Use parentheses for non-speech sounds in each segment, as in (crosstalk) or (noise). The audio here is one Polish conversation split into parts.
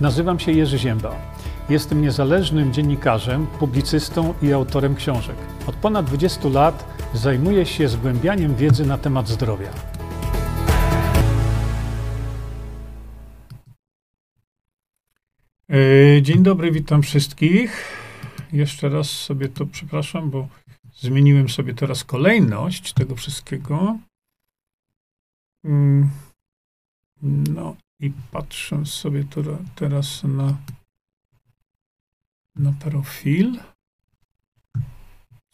Nazywam się Jerzy Ziemba. Jestem niezależnym dziennikarzem, publicystą i autorem książek. Od ponad 20 lat zajmuję się zgłębianiem wiedzy na temat zdrowia. E, dzień dobry, witam wszystkich. Jeszcze raz sobie to przepraszam, bo zmieniłem sobie teraz kolejność tego wszystkiego. Mm. No i patrzę sobie teraz na, na profil.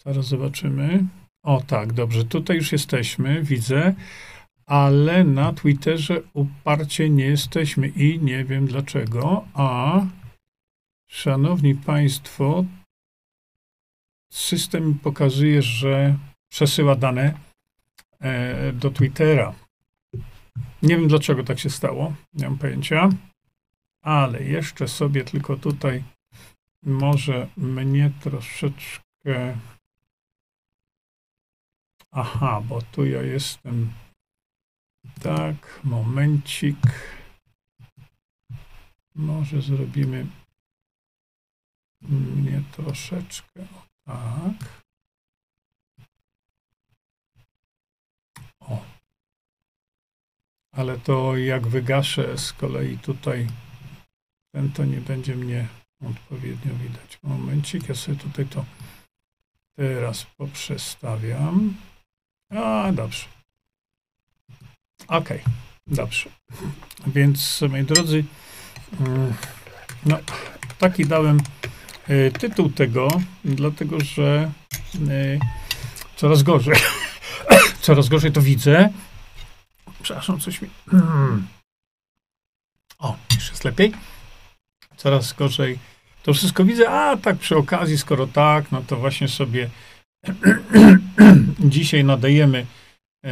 Zaraz zobaczymy. O tak, dobrze, tutaj już jesteśmy, widzę, ale na Twitterze uparcie nie jesteśmy i nie wiem dlaczego. A szanowni Państwo, system pokazuje, że przesyła dane e, do Twittera. Nie wiem dlaczego tak się stało, nie mam pojęcia, ale jeszcze sobie tylko tutaj może mnie troszeczkę. Aha, bo tu ja jestem. Tak, momencik. Może zrobimy mnie troszeczkę. Tak. O. Ale to jak wygaszę z kolei tutaj ten, to nie będzie mnie odpowiednio widać. Momencik, ja sobie tutaj to teraz poprzestawiam. A, dobrze. Ok, dobrze. Więc, moi drodzy, mm, no, taki dałem e, tytuł tego, dlatego że e, coraz gorzej, (coughs) coraz gorzej to widzę. Przepraszam, coś mi. O, już jest lepiej. Coraz gorzej. To wszystko widzę. A tak przy okazji, skoro tak, no to właśnie sobie (clears throat) dzisiaj nadajemy e,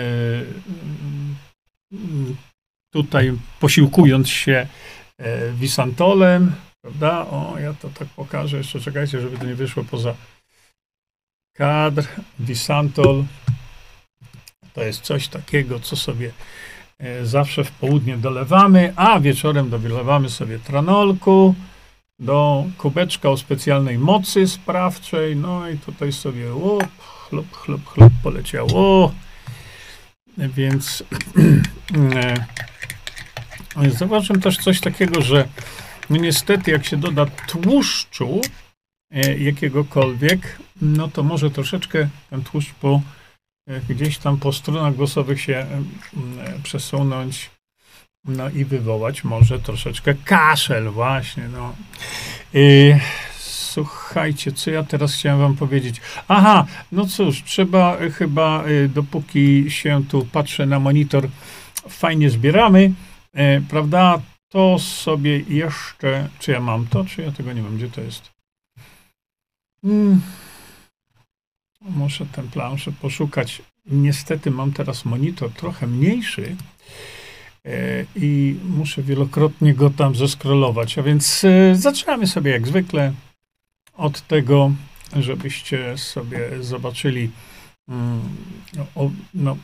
tutaj posiłkując się e, wisantolem, prawda? O, ja to tak pokażę. Jeszcze czekajcie, żeby to nie wyszło poza kadr. Wisantol to jest coś takiego, co sobie e, zawsze w południe dolewamy, a wieczorem dolewamy sobie tranolku do kubeczka o specjalnej mocy sprawczej. No i tutaj sobie łup, chlop, chlop, chlop poleciało. Więc (clears throat) e, zauważyłem też coś takiego, że no niestety jak się doda tłuszczu e, jakiegokolwiek, no to może troszeczkę ten tłuszcz po gdzieś tam po stronach głosowych się przesunąć, no i wywołać może troszeczkę kaszel właśnie, no. I, słuchajcie, co ja teraz chciałem wam powiedzieć? Aha, no cóż, trzeba chyba, dopóki się tu patrzę na monitor, fajnie zbieramy, e, prawda? To sobie jeszcze, czy ja mam to, czy ja tego nie mam, gdzie to jest? Hmm. Muszę tę planszę poszukać. Niestety mam teraz monitor trochę mniejszy e, i muszę wielokrotnie go tam zeskrolować. A więc e, zaczynamy sobie jak zwykle od tego, żebyście sobie zobaczyli, no, no,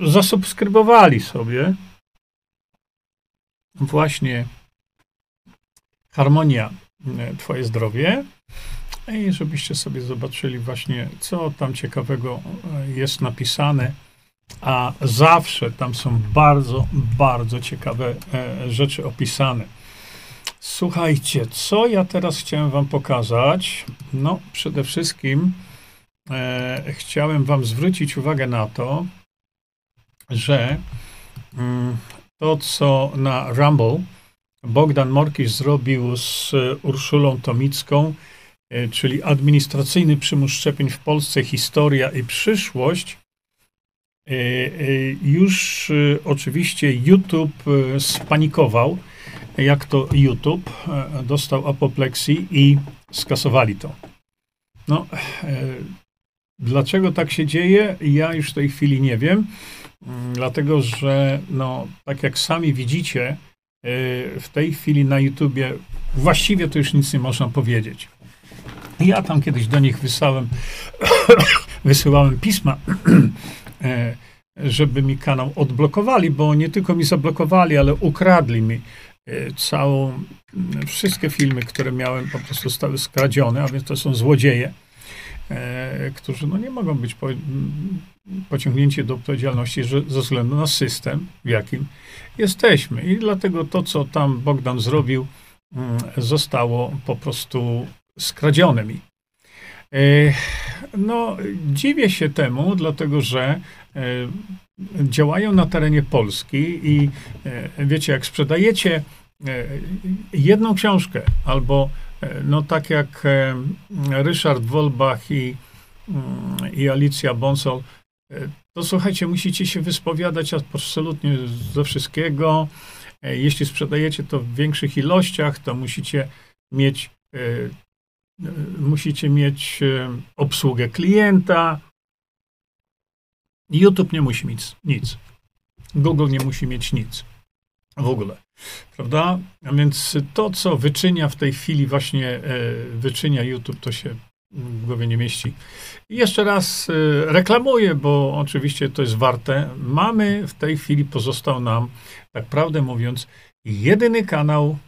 zasubskrybowali sobie właśnie Harmonia e, Twoje zdrowie i żebyście sobie zobaczyli właśnie, co tam ciekawego e, jest napisane. A zawsze tam są bardzo, bardzo ciekawe e, rzeczy opisane. Słuchajcie, co ja teraz chciałem Wam pokazać? No, przede wszystkim e, chciałem Wam zwrócić uwagę na to, że mm, to, co na Rumble Bogdan Morkisz zrobił z Urszulą Tomicką, E, czyli administracyjny przymus szczepień w Polsce, historia i przyszłość, e, e, już oczywiście YouTube spanikował, jak to YouTube, dostał apopleksji i skasowali to. No, dlaczego tak się dzieje? Ja już w tej chwili nie wiem, mm, dlatego że, no, tak jak sami widzicie, w tej chwili na YouTubie właściwie to już nic nie można powiedzieć. Ja tam kiedyś do nich wysłałem, (coughs) wysyłałem pisma, (coughs) e, żeby mi kanał odblokowali, bo nie tylko mi zablokowali, ale ukradli mi całą, wszystkie filmy, które miałem, po prostu zostały skradzione, a więc to są złodzieje, którzy no, nie mogą być po, pociągnięci do odpowiedzialności że, ze względu na system, w jakim jesteśmy. I dlatego to, co tam Bogdan zrobił, mm, zostało po prostu skradzione mi. No, dziwię się temu, dlatego że działają na terenie Polski i e, wiecie, jak sprzedajecie e, jedną książkę albo e, no tak jak Ryszard Wolbach i, mm, i Alicja Bonsol, to słuchajcie, musicie się wyspowiadać absolutnie ze wszystkiego. Jeśli sprzedajecie to w większych ilościach, to musicie mieć musicie mieć obsługę klienta, YouTube nie musi mieć nic. Google nie musi mieć nic. W ogóle. Prawda? A więc to, co wyczynia w tej chwili właśnie e, wyczynia YouTube, to się w głowie nie mieści. I jeszcze raz e, reklamuję, bo oczywiście to jest warte. Mamy w tej chwili, pozostał nam, tak prawdę mówiąc, jedyny kanał,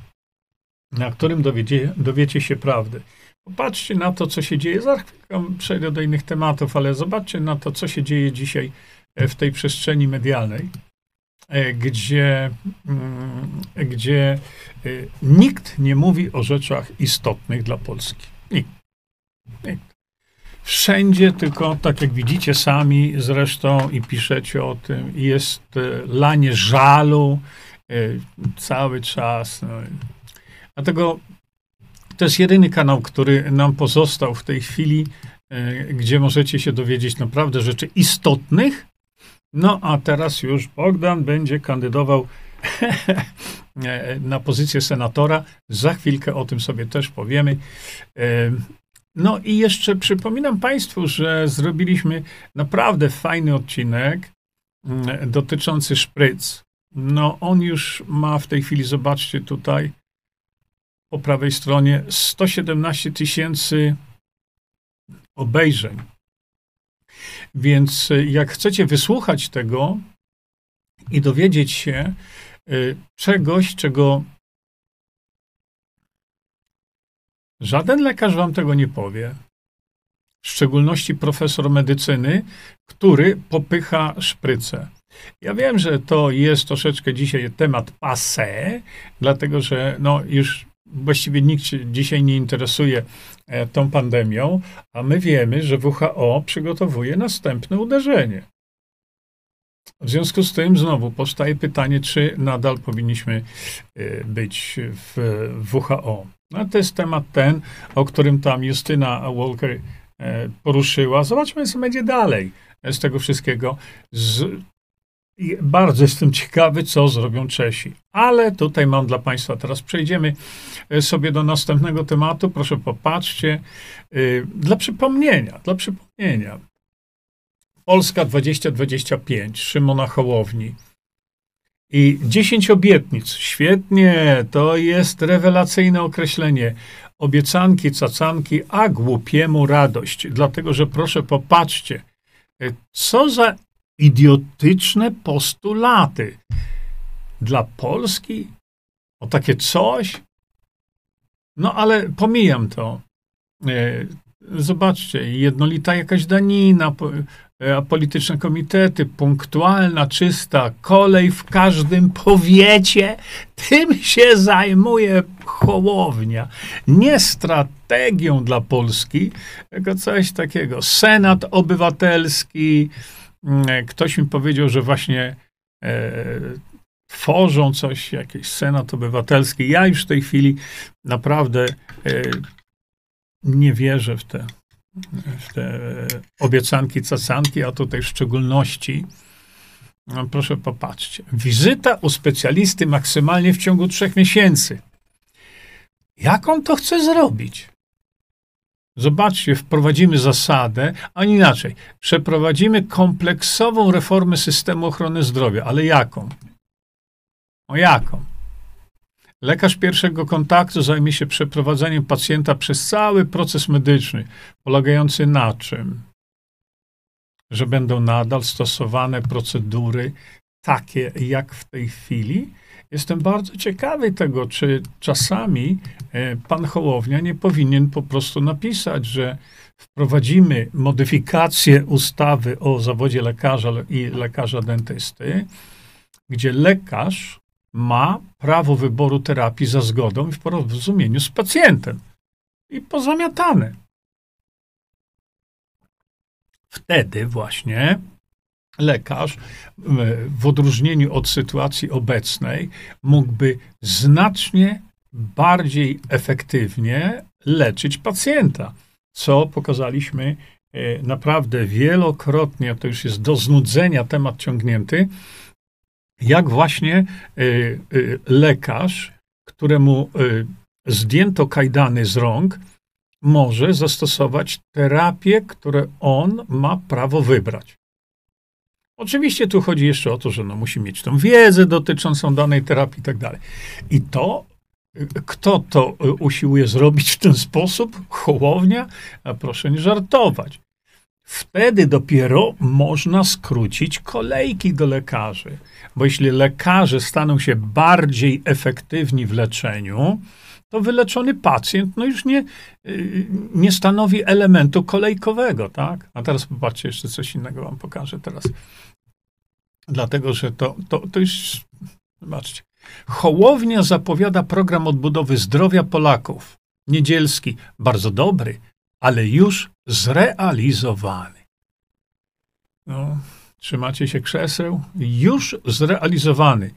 na którym dowiecie, dowiecie się prawdy. Popatrzcie na to, co się dzieje. Za chwilkę przejdę do innych tematów, ale zobaczcie na to, co się dzieje dzisiaj e, w tej przestrzeni medialnej, e, gdzie, mm, gdzie e, nikt nie mówi o rzeczach istotnych dla Polski. Nikt. Nikt. Wszędzie tylko, tak jak widzicie sami zresztą i piszecie o tym, jest lanie żalu cały czas. No. Dlatego to jest jedyny kanał, który nam pozostał w tej chwili, e, gdzie możecie się dowiedzieć naprawdę rzeczy istotnych. No a teraz już Bogdan będzie kandydował (laughs) e, na pozycję senatora. Za chwilkę o tym sobie też powiemy. E, no i jeszcze przypominam Państwu, że zrobiliśmy naprawdę fajny odcinek mm, dotyczący szpryc. No on już ma w tej chwili, zobaczcie tutaj, po prawej stronie 117 tysięcy obejrzeń. Więc y, jak chcecie wysłuchać tego i dowiedzieć się y, czegoś, czego żaden lekarz wam tego nie powie, w szczególności profesor medycyny, który popycha szprycę. Ja wiem, że to jest troszeczkę dzisiaj temat passé, dlatego że no już właściwie nikt się dzisiaj nie interesuje e, tą pandemią, a my wiemy, że WHO przygotowuje następne uderzenie. W związku z tym znowu powstaje pytanie, czy nadal powinniśmy e, być w WHO. No, to jest temat ten, o którym tam Justyna Walker e, poruszyła. Zobaczmy, co będzie dalej z tego wszystkiego. Z, i bardzo jestem ciekawy, co zrobią Czesi. Ale tutaj mam dla Państwa, teraz przejdziemy e, sobie do następnego tematu. Proszę popatrzcie. E, dla przypomnienia, dla przypomnienia. Polska 2025, Szymona Hołowni. I 10 obietnic. Świetnie, to jest rewelacyjne określenie. Obiecanki, cacanki, a głupiemu radość. Dlatego, że proszę popatrzcie, e, co za idiotyczne postulaty. Dla Polski? O takie coś? No ale pomijam to. E, zobaczcie, jednolita jakaś danina, e, polityczne komitety, punktualna, czysta, kolej w każdym powiecie. Tym się zajmuje Hołownia. Nie strategią dla Polski, tylko coś takiego. Senat obywatelski, ktoś mi powiedział, że właśnie e, tworzą coś, jakiś senat obywatelski. Ja już w tej chwili naprawdę e, nie wierzę w te, w te obiecanki, cacanki, a tutaj w szczególności no, proszę popatrzcie. Wizyta u specjalisty maksymalnie w ciągu trzech miesięcy. Jak on to chce zrobić? Zobaczcie, wprowadzimy zasadę, a inaczej, przeprowadzimy kompleksową reformę systemu ochrony zdrowia, ale jaką? O jaką? Lekarz pierwszego kontaktu zajmie się przeprowadzeniem pacjenta przez cały proces medyczny, polegający na czym? Że będą nadal stosowane procedury takie jak w tej chwili. Jestem bardzo ciekawy tego, czy czasami e, pan Hołownia nie powinien po prostu napisać, że wprowadzimy modyfikację ustawy o zawodzie lekarza i lekarza dentysty, gdzie lekarz ma prawo wyboru terapii za zgodą i w porozumieniu z pacjentem. I pozamiatane. Wtedy właśnie lekarz, w odróżnieniu od sytuacji obecnej, mógłby znacznie bardziej efektywnie leczyć pacjenta, co pokazaliśmy e, naprawdę wielokrotnie, to już jest do znudzenia temat ciągnięty, jak właśnie e, e, lekarz, któremu zdjęto kajdany z rąk, może zastosować terapię, które on ma prawo wybrać. Oczywiście tu chodzi jeszcze o to, że no musi mieć tą wiedzę dotyczącą danej terapii i tak dalej. I to, kto to usiłuje zrobić w ten sposób? Hołownia? A proszę nie żartować. Wtedy dopiero można skrócić kolejki do lekarzy. Bo jeśli lekarze staną się bardziej efektywni w leczeniu, to wyleczony pacjent no już nie, y, nie stanowi elementu kolejkowego, tak? A teraz popatrzcie, jeszcze coś innego wam pokażę teraz. Dlatego, że to, to, to już, zobaczcie, Hołownia zapowiada program odbudowy zdrowia Polaków. Niedzielski, bardzo dobry, ale już zrealizowany. No, trzymacie się krzeseł? Już zrealizowany.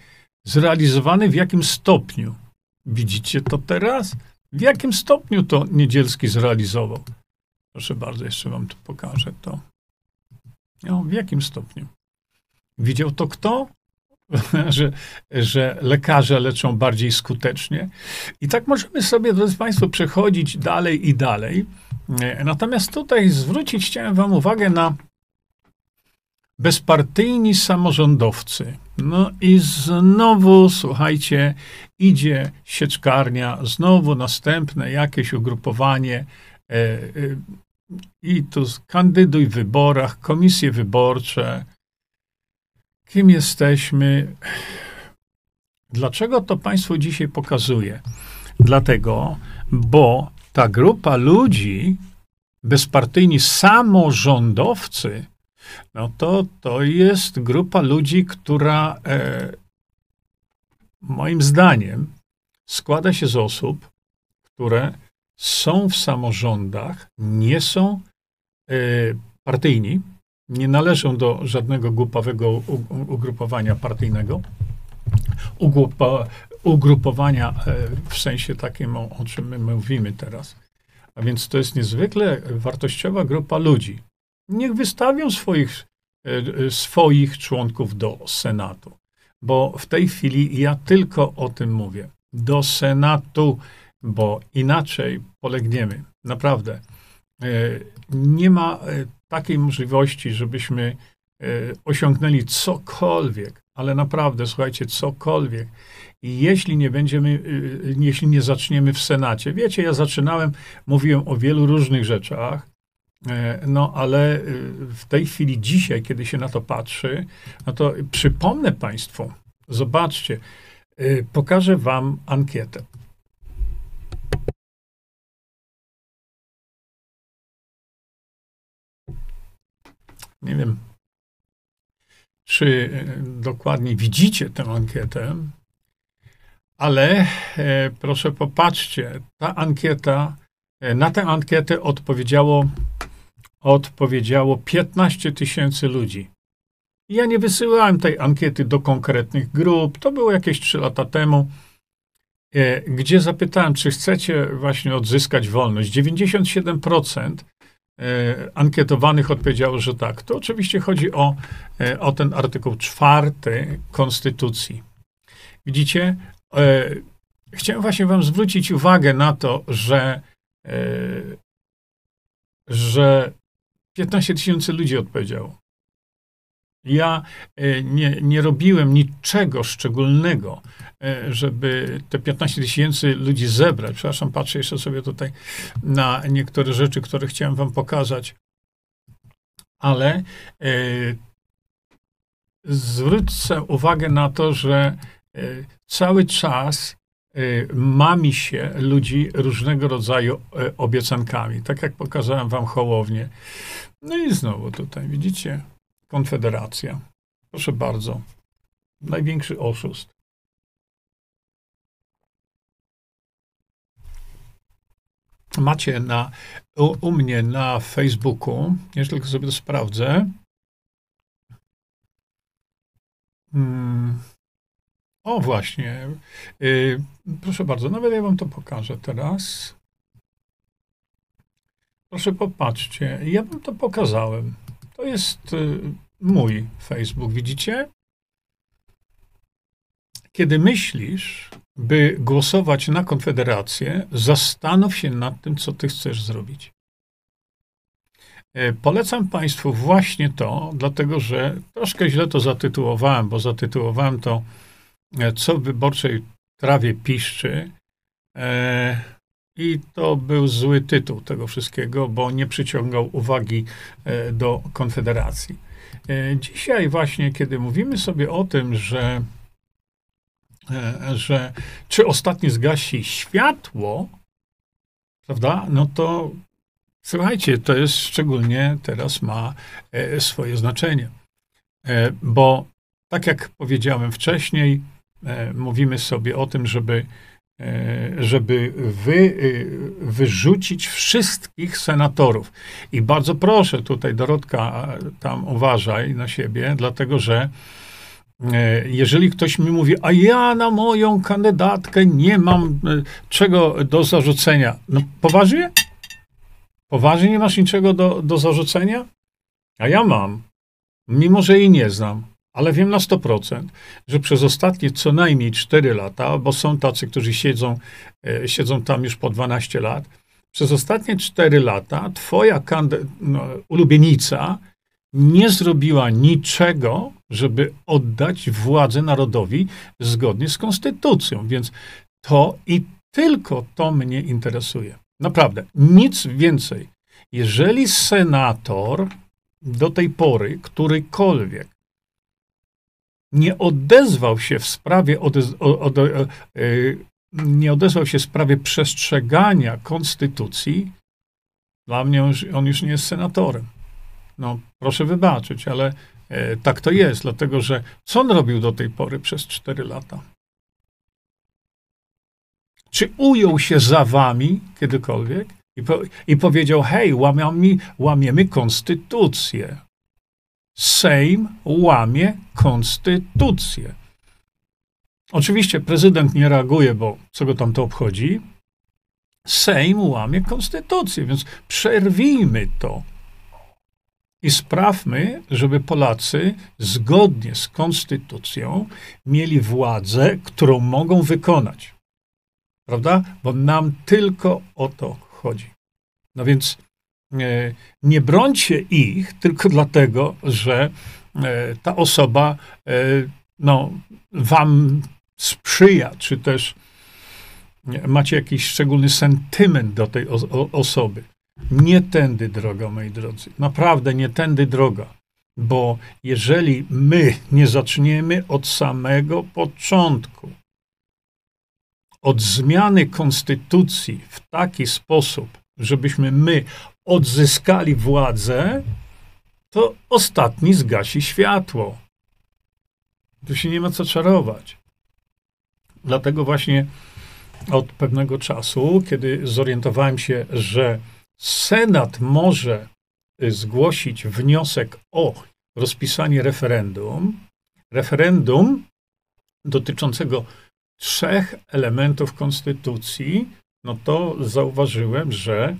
Zrealizowany w jakim stopniu? Widzicie to teraz? W jakim stopniu to Niedzielski zrealizował? Proszę bardzo, jeszcze wam tu pokażę to. No, w jakim stopniu? Widział to kto? (laughs) że, że lekarze leczą bardziej skutecznie. I tak możemy sobie, drodzy Państwo, przechodzić dalej i dalej. Natomiast tutaj zwrócić chciałem Wam uwagę na bezpartyjni samorządowcy. No i znowu, słuchajcie, idzie sieczkarnia, znowu następne jakieś ugrupowanie e, e, i tu kandyduj w wyborach, komisje wyborcze, kim jesteśmy. Dlaczego to Państwu dzisiaj pokazuję? Dlatego, bo ta grupa ludzi, bezpartyjni samorządowcy, no to to jest grupa ludzi, która e, moim zdaniem składa się z osób, które są w samorządach, nie są e, partyjni, nie należą do żadnego głupawego ugrupowania partyjnego, ugrupa, ugrupowania e, w sensie takim, o, o czym my mówimy teraz. A więc to jest niezwykle wartościowa grupa ludzi. Niech wystawią swoich, e, e, swoich członków do Senatu, bo w tej chwili ja tylko o tym mówię. Do Senatu, bo inaczej polegniemy. Naprawdę. Nie ma takiej możliwości, żebyśmy e, osiągnęli cokolwiek, ale naprawdę, słuchajcie, cokolwiek. I jeśli nie będziemy, e, jeśli nie zaczniemy w Senacie, wiecie, ja zaczynałem, mówiłem o wielu różnych rzeczach, e, no ale w tej chwili, dzisiaj, kiedy się na to patrzy, no to przypomnę Państwu, zobaczcie, pokażę Wam ankietę. Nie wiem, czy e, dokładnie widzicie tę ankietę, ale e, proszę popatrzcie, ta ankieta, e, na tę ankietę odpowiedziało, odpowiedziało 15 tysięcy ludzi. Ja nie wysyłałem tej ankiety do konkretnych grup, to było jakieś 3 lata temu, gdzie zapytałem, czy chcecie właśnie odzyskać wolność. 97% E, ankietowanych odpowiedziało, że tak. To oczywiście chodzi o, e, o ten artykuł czwarty Konstytucji. Widzicie, e, chciałem właśnie wam zwrócić uwagę na to, że, że 15 tysięcy ludzi odpowiedziało. Ja nie, nie robiłem niczego szczególnego E, żeby te 15 tysięcy ludzi zebrać. Przepraszam, patrzę jeszcze sobie tutaj na niektóre rzeczy, które chciałem wam pokazać. Ale e, zwrócę uwagę na to, że cały czas mami się ludzi różnego rodzaju y, obiecankami. Tak jak pokazałem wam Hołownię. No i znowu tutaj, widzicie, Konfederacja. Proszę bardzo. Największy oszust. Macie na, u, u mnie na Facebooku, jeszcze tylko sobie to sprawdzę. Hmm. O, właśnie. Yy, proszę bardzo, nawet ja wam to pokażę teraz. Proszę popatrzcie, ja wam to pokazałem. To jest y, mój Facebook, widzicie? Kiedy myślisz, by głosować na Konfederację, zastanów się nad tym, co ty chcesz zrobić. E, polecam Państwu właśnie to, dlatego że troszkę źle to zatytułowałem, bo zatytułowałem to Co w wyborczej trawie piszczy. E, I to był zły tytuł tego wszystkiego, bo nie przyciągał uwagi do Konfederacji. Dzisiaj właśnie, kiedy mówimy sobie o tym, że E, że czy ostatni zgasi światło, prawda, no to słuchajcie, to jest szczególnie teraz ma e, swoje znaczenie. E, bo tak jak powiedziałem wcześniej, mówimy sobie o tym, żeby, żeby wy, wyrzucić wszystkich senatorów. I bardzo proszę tutaj, Dorotka, tam uważaj na siebie, dlatego że E, jeżeli ktoś mi mówi, a ja na moją kandydatkę nie mam e, czego do zarzucenia. No poważnie? Poważnie nie masz niczego do, do zarzucenia? A ja mam. Mimo, że jej nie znam, ale wiem na 100%, że przez ostatnie co najmniej 4 lata, bo są tacy, którzy siedzą, e, siedzą tam już po 12 lat, przez ostatnie 4 lata twoja kandy- no, ulubienica nie zrobiła niczego, żeby oddać władzę narodowi zgodnie z konstytucją. Więc to i tylko to mnie interesuje. Naprawdę, nic więcej. Jeżeli senator do tej pory, którykolwiek, nie odezwał się w sprawie, ode, ode, e, nie odezwał się w sprawie przestrzegania konstytucji, dla mnie on już, on już nie jest senatorem. No, proszę wybaczyć, ale e, tak to jest, dlatego że co on robił do tej pory przez cztery lata? Czy ujął się za wami kiedykolwiek i, po, i powiedział: Hej, łamiemy, łamiemy konstytucję? Sejm łamie konstytucję. Oczywiście prezydent nie reaguje, bo co go tam to obchodzi. Sejm łamie konstytucję, więc przerwijmy to. I sprawmy, żeby Polacy zgodnie z konstytucją mieli władzę, którą mogą wykonać. Prawda? Bo nam tylko o to chodzi. No więc nie brońcie ich tylko dlatego, że e, ta osoba e, no, wam sprzyja, czy też macie jakiś szczególny sentyment do tej osoby. Nie tędy droga, moi drodzy. Naprawdę nie tędy droga. Bo jeżeli my nie zaczniemy od samego początku, od zmiany konstytucji w taki sposób, żebyśmy my odzyskali władzę, to ostatni zgasi światło. Tu się nie ma co czarować. Dlatego właśnie od pewnego czasu, kiedy zorientowałem się, że Senat może y, zgłosić wniosek o rozpisanie referendum, referendum dotyczącego trzech elementów konstytucji, no to zauważyłem, że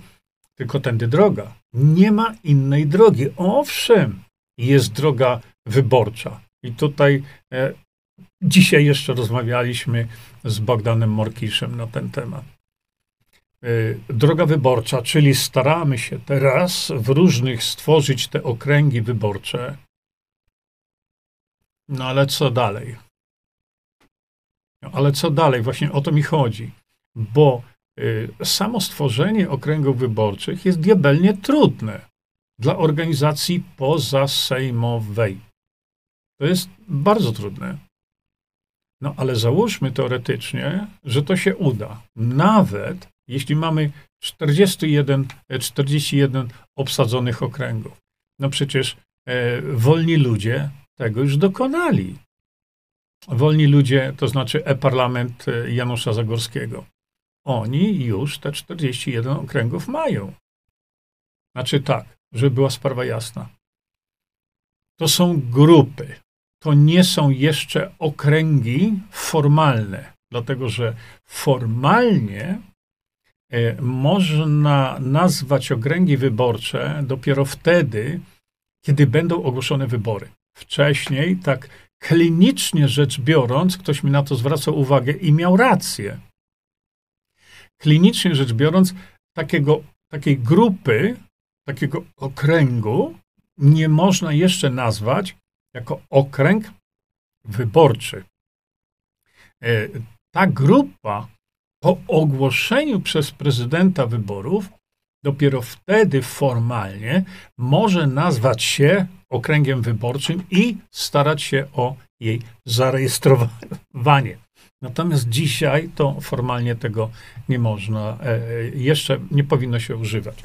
tylko tędy droga. Nie ma innej drogi. Owszem, jest droga wyborcza. I tutaj e, dzisiaj jeszcze rozmawialiśmy z Bogdanem Morkiszem na ten temat. Y, droga wyborcza, czyli staramy się teraz w różnych stworzyć te okręgi wyborcze. No ale co dalej? No, ale co dalej? Właśnie o to mi chodzi. Bo samo stworzenie okręgów wyborczych jest diabelnie trudne dla organizacji pozasejmowej. To jest bardzo trudne. No ale załóżmy teoretycznie, że to się uda. Nawet jeśli mamy 41, 41 obsadzonych okręgów. No przecież e, wolni ludzie tego już dokonali. Wolni ludzie, to znaczy e-parlament e, Janusza Zagorskiego. Oni już te 41 okręgów mają. Znaczy tak, żeby była sprawa jasna. To są grupy. To nie są jeszcze okręgi formalne, dlatego że formalnie e, można nazwać okręgi wyborcze dopiero wtedy, kiedy będą ogłoszone wybory. Wcześniej, tak klinicznie rzecz biorąc, ktoś mi na to zwracał uwagę i miał rację. Klinicznie rzecz biorąc, takiego, takiej grupy, takiego okręgu nie można jeszcze nazwać jako okręg wyborczy. E, ta grupa po ogłoszeniu przez prezydenta wyborów dopiero wtedy formalnie może nazwać się okręgiem wyborczym i starać się o jej zarejestrowanie. Natomiast dzisiaj to formalnie tego nie można, e, jeszcze nie powinno się używać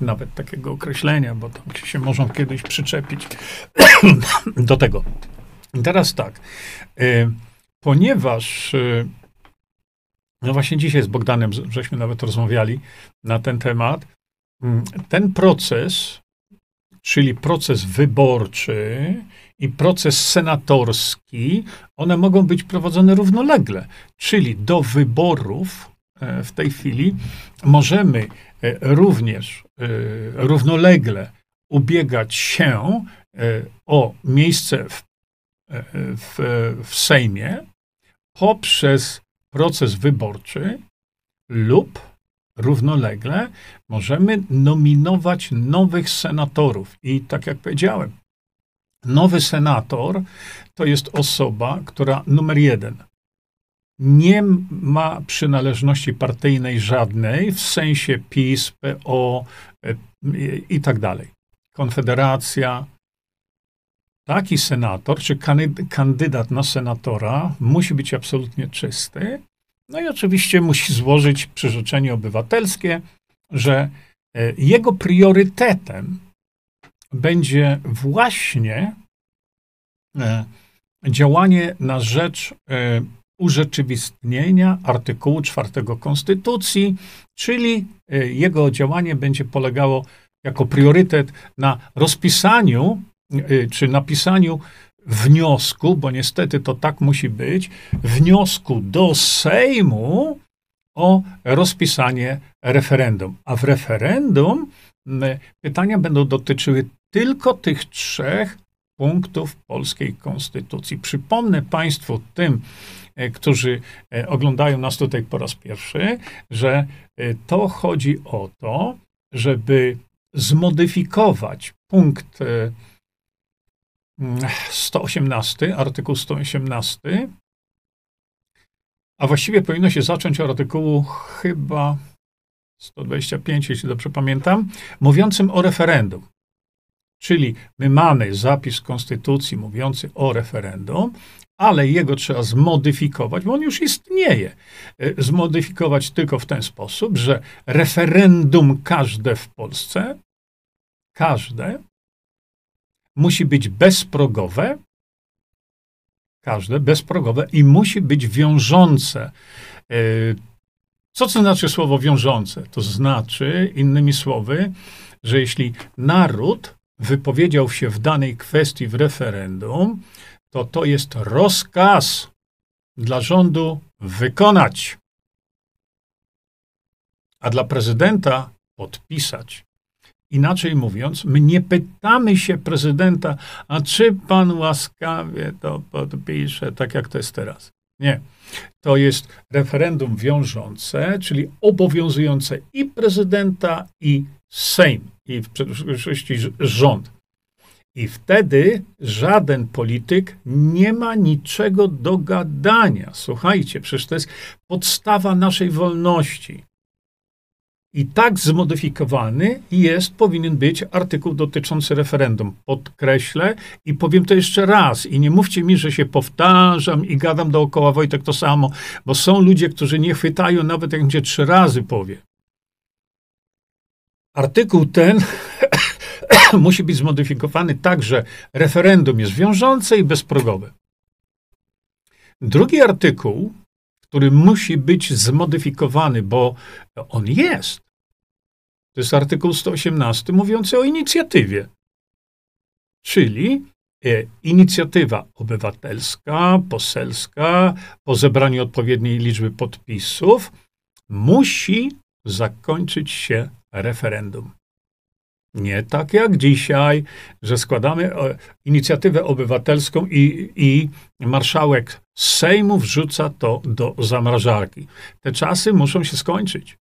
nawet takiego określenia, bo tam się możą kiedyś przyczepić (coughs) do tego. Teraz tak, e, ponieważ e, no właśnie dzisiaj z Bogdanem żeśmy nawet rozmawiali na ten temat, mm, ten proces, czyli proces wyborczy, i proces senatorski, one mogą być prowadzone równolegle. Czyli do wyborów e, w tej chwili możemy e, również e, równolegle ubiegać się o miejsce w, w, w Sejmie poprzez proces wyborczy lub równolegle możemy nominować nowych senatorów. I tak jak powiedziałem, Nowy senator to jest osoba, która numer jeden nie ma przynależności partyjnej żadnej, w sensie PiS, PO e, i tak dalej. Konfederacja. Taki senator, czy kandydat na senatora musi być absolutnie czysty. No i oczywiście musi złożyć przyrzeczenie obywatelskie, że e, jego priorytetem będzie właśnie e, działanie na rzecz e, urzeczywistnienia artykułu 4 Konstytucji, czyli e, jego działanie będzie polegało jako priorytet na rozpisaniu czy napisaniu wniosku, bo niestety to tak musi być, wniosku do Sejmu o rozpisanie referendum. A w referendum pytania będą dotyczyły tylko tych trzech punktów polskiej konstytucji. Przypomnę Państwu, tym, e, którzy e, oglądają nas tutaj po raz pierwszy, że e, to chodzi o to, żeby zmodyfikować punkt 118, artykuł 118, a właściwie powinno się zacząć od artykułu chyba 125, jeśli dobrze pamiętam, mówiącym o referendum. Czyli my mamy zapis konstytucji mówiący o referendum, ale jego trzeba zmodyfikować, bo on już istnieje. E, zmodyfikować tylko w ten sposób, że referendum każde w Polsce, każde, musi być bezprogowe, każde bezprogowe i musi być wiążące. Co to znaczy słowo wiążące? To znaczy, innymi słowy, że jeśli naród wypowiedział się w danej kwestii w referendum, to to jest rozkaz dla rządu wykonać, a dla prezydenta podpisać. Inaczej mówiąc, my nie pytamy się prezydenta, a czy pan łaskawie to podpisze, tak jak to jest teraz. Nie. To jest referendum wiążące, czyli obowiązujące i prezydenta, i Sejm i w przeszłości rząd. I wtedy żaden polityk nie ma niczego do gadania. Słuchajcie, przecież to jest podstawa naszej wolności. I tak zmodyfikowany jest, powinien być artykuł dotyczący referendum. Podkreślę i powiem to jeszcze raz. I nie mówcie mi, że się powtarzam i gadam dookoła Wojtek to samo, bo są ludzie, którzy nie chwytają, nawet jak się trzy razy powie. Artykuł ten (coughs) musi być zmodyfikowany tak, że referendum jest wiążące i bezprogowe. Drugi artykuł który musi być zmodyfikowany, bo on jest. To jest artykuł 118 mówiący o inicjatywie. Czyli e, inicjatywa obywatelska, poselska, po zebraniu odpowiedniej liczby podpisów, musi zakończyć się referendum. Nie tak jak dzisiaj, że składamy e, inicjatywę obywatelską i, i marszałek Sejmu wrzuca to do zamrażarki. Te czasy muszą się skończyć,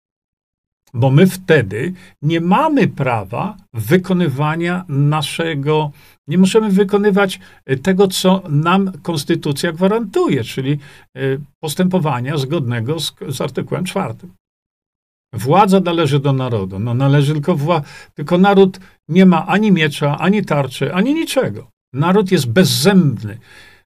bo my wtedy nie mamy prawa wykonywania naszego, nie możemy wykonywać e, tego, co nam konstytucja gwarantuje, czyli e, postępowania zgodnego z, z artykułem czwartym. Władza należy do narodu. No należy tylko wła... tylko naród nie ma ani miecza, ani tarczy, ani niczego. Naród jest bezzębny.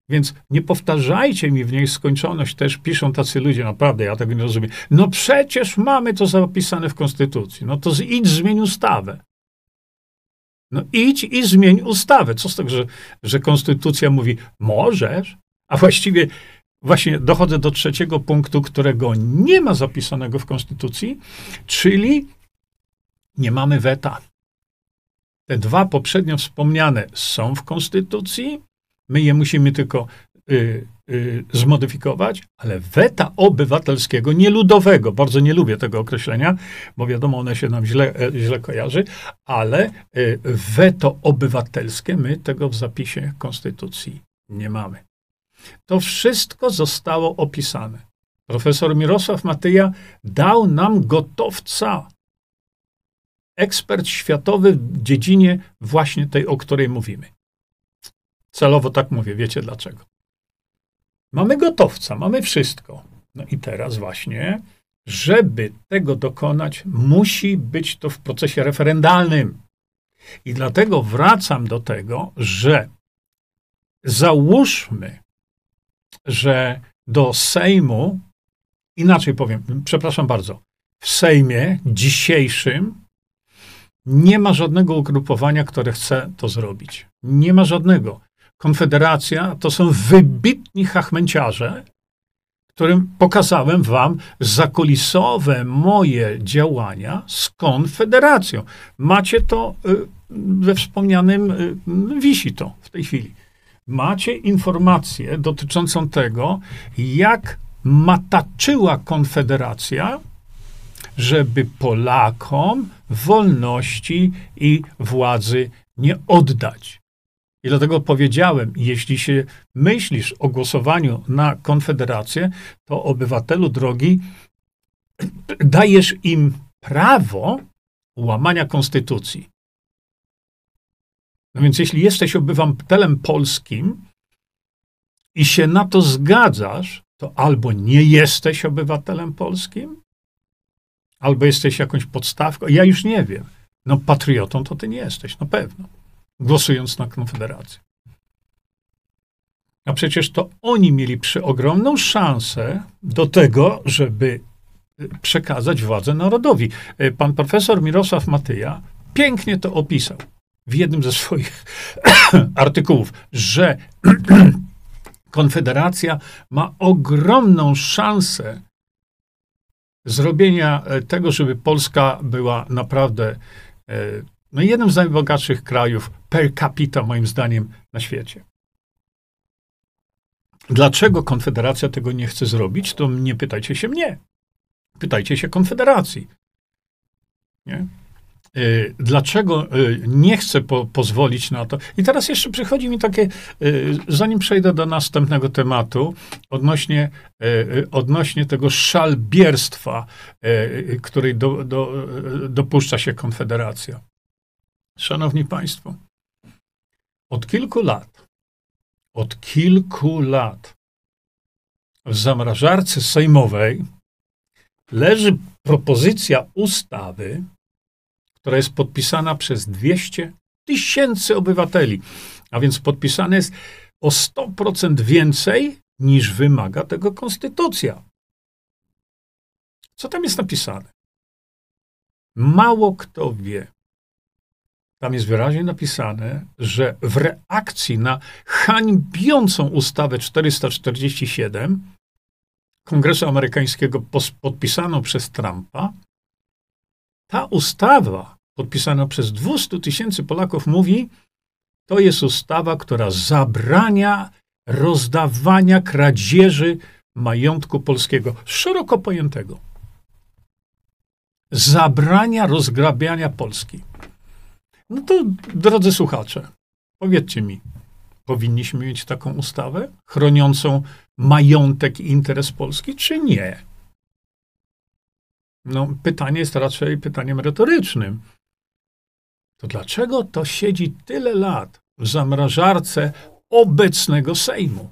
Więc nie powtarzajcie mi w niej skończoność, też piszą tacy ludzie, naprawdę, ja tego nie rozumiem. No przecież mamy to zapisane w Konstytucji. No to idź, zmień ustawę. No idź i zmień ustawę. Co z tego, że, że Konstytucja mówi, możesz, a właściwie właśnie dochodzę do trzeciego punktu, którego nie ma zapisanego w Konstytucji, czyli nie mamy weta. Te dwa poprzednio wspomniane są w Konstytucji, my je musimy tylko y, y, zmodyfikować, ale weta obywatelskiego, nie ludowego, bardzo nie lubię tego określenia, bo wiadomo, one się nam źle, e, źle kojarzy, ale y, weto obywatelskie, my tego w zapisie Konstytucji nie mamy. To wszystko zostało opisane. Profesor Mirosław Matyja dał nam gotowca. Ekspert światowy w dziedzinie właśnie tej, o której mówimy. Celowo tak mówię, wiecie dlaczego. Mamy gotowca, mamy wszystko. No i teraz właśnie, żeby tego dokonać, musi być to w procesie referendalnym. I dlatego wracam do tego, że załóżmy, że do Sejmu, inaczej powiem, przepraszam bardzo, w Sejmie dzisiejszym nie ma żadnego ugrupowania, które chce to zrobić. Nie ma żadnego. Konfederacja to są wybitni hachmęciarze, którym pokazałem wam zakulisowe moje działania z Konfederacją. Macie to y, we wspomnianym, y, wisi to w tej chwili macie informację dotyczącą tego, jak mataczyła Konfederacja, żeby Polakom wolności i władzy nie oddać. I dlatego powiedziałem, jeśli się myślisz o głosowaniu na Konfederację, to obywatelu drogi, dajesz im prawo łamania konstytucji. No więc jeśli jesteś obywatelem polskim i się na to zgadzasz, to albo nie jesteś obywatelem polskim, albo jesteś jakąś podstawką. Ja już nie wiem. No patriotą to ty nie jesteś, na pewno. Głosując na Konfederację. A przecież to oni mieli przeogromną szansę do tego, żeby przekazać władzę narodowi. Pan profesor Mirosław Matyja pięknie to opisał w jednym ze swoich (coughs) artykułów, że (coughs) Konfederacja ma ogromną szansę zrobienia e, tego, żeby Polska była naprawdę e, no, jednym z najbogatszych krajów per capita, moim zdaniem, na świecie. Dlaczego Konfederacja tego nie chce zrobić, to nie pytajcie się mnie. Pytajcie się Konfederacji. Nie? Y, dlaczego y, nie chcę po, pozwolić na to? I teraz jeszcze przychodzi mi takie, y, zanim przejdę do następnego tematu, odnośnie, odnośnie tego szalbierstwa, której do, do, dopuszcza się Konfederacja. Szanowni Państwo, od kilku lat, od kilku lat w zamrażarce sejmowej leży propozycja ustawy, która jest podpisana przez 200 tysięcy obywateli, a więc podpisane jest o 100% więcej niż wymaga tego konstytucja. Co tam jest napisane? Mało kto wie. Tam jest wyraźnie napisane, że w reakcji na hańbiącą ustawę 447 Kongresu Amerykańskiego podpisaną przez Trumpa, ta ustawa podpisana przez 200 tysięcy Polaków mówi, to jest ustawa, która zabrania rozdawania kradzieży majątku polskiego, szeroko pojętego. Zabrania rozgrabiania Polski. No to, drodzy słuchacze, powiedzcie mi, powinniśmy mieć taką ustawę chroniącą majątek i interes Polski, czy nie? No, pytanie jest raczej pytaniem retorycznym. To dlaczego to siedzi tyle lat w zamrażarce obecnego Sejmu?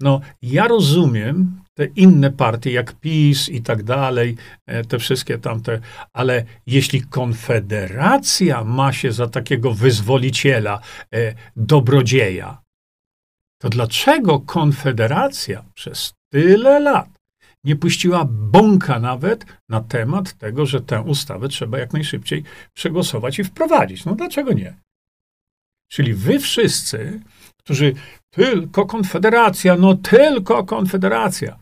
No, ja rozumiem te inne partie, jak PiS i tak dalej, e, te wszystkie tamte, ale jeśli Konfederacja ma się za takiego wyzwoliciela, e, dobrodzieja, to dlaczego Konfederacja przez tyle lat nie puściła bąka nawet na temat tego, że tę ustawę trzeba jak najszybciej przegłosować i wprowadzić? No dlaczego nie? Czyli wy wszyscy, którzy tylko Konfederacja, no tylko Konfederacja,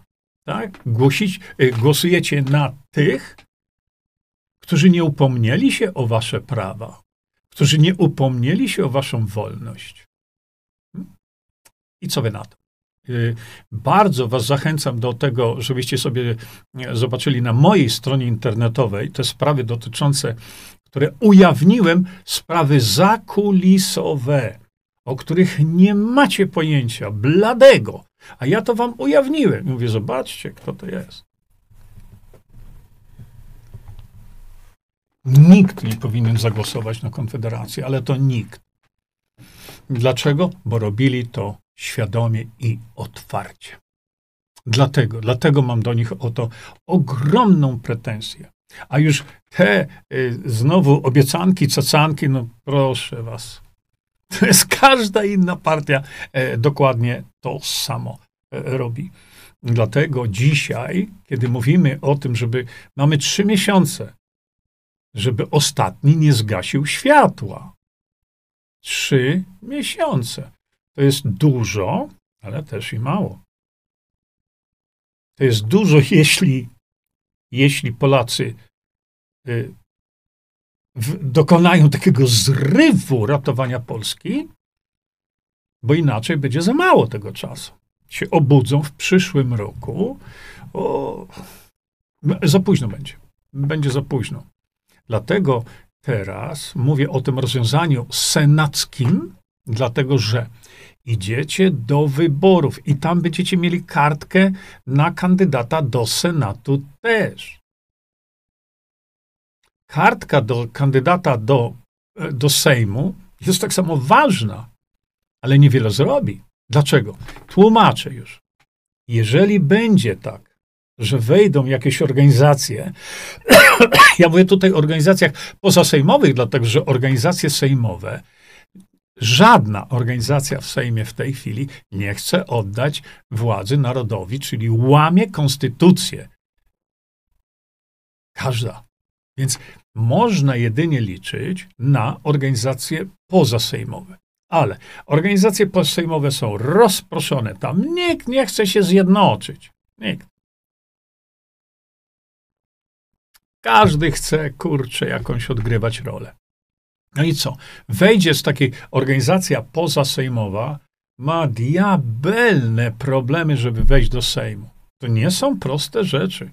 tak? Głosić, y, głosujecie na tych, którzy nie upomnieli się o wasze prawa, którzy nie upomnieli się o waszą wolność. Hmm? I co wy na to? Y, bardzo Was zachęcam do tego, żebyście sobie y, zobaczyli na mojej stronie internetowej te sprawy dotyczące, które ujawniłem, sprawy zakulisowe, o których nie macie pojęcia, bladego. A ja to Wam ujawniłem. Mówię, zobaczcie, kto to jest. Nikt nie powinien zagłosować na Konfederację, ale to nikt. Dlaczego? Bo robili to świadomie i otwarcie. Dlatego, dlatego mam do nich o to ogromną pretensję. A już te y, znowu obiecanki, cacanki, no proszę was. To jest każda inna partia e, dokładnie to samo e, robi. Dlatego dzisiaj, kiedy mówimy o tym, żeby mamy trzy miesiące, żeby ostatni nie zgasił światła. Trzy miesiące. To jest dużo, ale też i mało. To jest dużo, (laughs) jeśli, jeśli Polacy y, w, dokonają takiego zrywu ratowania Polski, bo inaczej będzie za mało tego czasu. Się obudzą w przyszłym roku. O, za późno będzie. Będzie za późno. Dlatego teraz mówię o tym rozwiązaniu senackim, dlatego że idziecie do wyborów i tam będziecie mieli kartkę na kandydata do Senatu też. Kartka do kandydata do, e, do Sejmu jest tak samo ważna, ale niewiele zrobi. Dlaczego? Tłumaczę już. Jeżeli będzie tak, że wejdą jakieś organizacje, (coughs) ja mówię tutaj o organizacjach pozasejmowych, dlatego że organizacje sejmowe Żadna organizacja w Sejmie w tej chwili nie chce oddać władzy narodowi, czyli łamie konstytucję. Każda. Więc można jedynie liczyć na organizacje pozasejmowe. Ale organizacje pozasejmowe są rozproszone. Tam nikt nie chce się zjednoczyć. Nikt. Każdy chce, kurczę, jakąś odgrywać rolę. No i co? Wejdzie z takiej organizacja pozasejmowa, ma diabelne problemy, żeby wejść do Sejmu. To nie są proste rzeczy.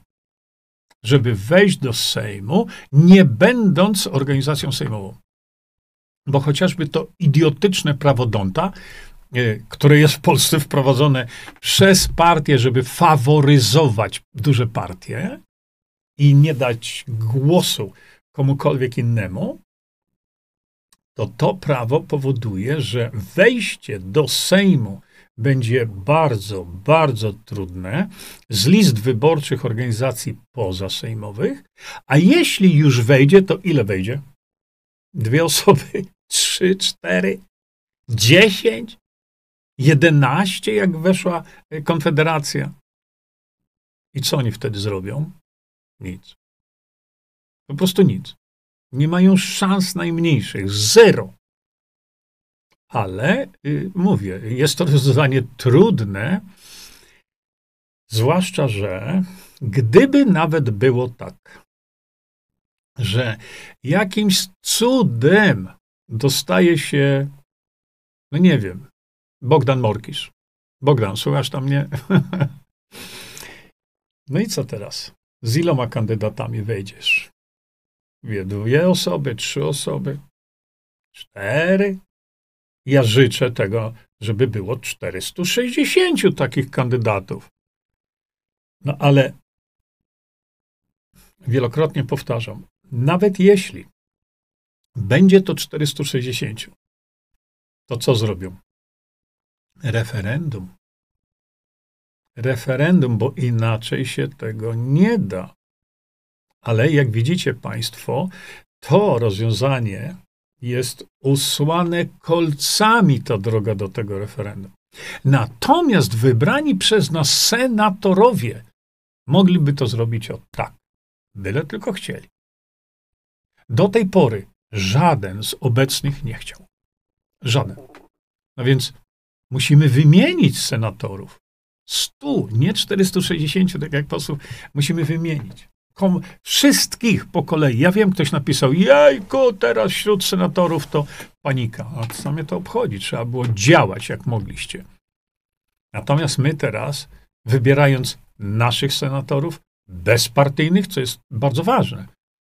Żeby wejść do Sejmu, nie będąc organizacją sejmową. Bo chociażby to idiotyczne prawo Donta, e, które jest w Polsce wprowadzone przez partię, żeby faworyzować duże partie i nie dać głosu komukolwiek innemu, to to prawo powoduje, że wejście do Sejmu będzie bardzo, bardzo trudne z list wyborczych organizacji pozasejmowych, a jeśli już wejdzie, to ile wejdzie? Dwie osoby? (laughs) Trzy, cztery? Dziesięć? Jedenaście, jak weszła Konfederacja? I co oni wtedy zrobią? Nic. Po prostu nic. Nie mają szans najmniejszych. Zero. Ale y, mówię, jest to rozwiązanie trudne, zwłaszcza, że gdyby nawet było tak, że jakimś cudem dostaje się, no nie wiem, Bogdan Morkisz. Bogdan, słuchasz tam mnie? (laughs) no i co teraz? Z iloma kandydatami wejdziesz? Wie, dwie osoby, trzy osoby, cztery. Ja życzę tego, żeby było 460 takich kandydatów. No ale wielokrotnie powtarzam, nawet jeśli będzie to 460, to co zrobią? Referendum. Referendum, bo inaczej się tego nie da. Ale jak widzicie Państwo, to rozwiązanie jest usłane kolcami ta droga do tego referendum. Natomiast wybrani przez nas senatorowie mogliby to zrobić o tak, byle tylko chcieli. Do tej pory żaden z obecnych nie chciał. Żaden. No więc musimy wymienić senatorów. Stu, nie 460, tak jak posłów, musimy wymienić kom, wszystkich po kolei. Ja wiem, ktoś napisał, jajko, teraz wśród senatorów to panika. A co mnie to obchodzi? Trzeba było działać, jak mogliście. Natomiast my teraz, wybierając naszych senatorów bezpartyjnych, co jest bardzo ważne,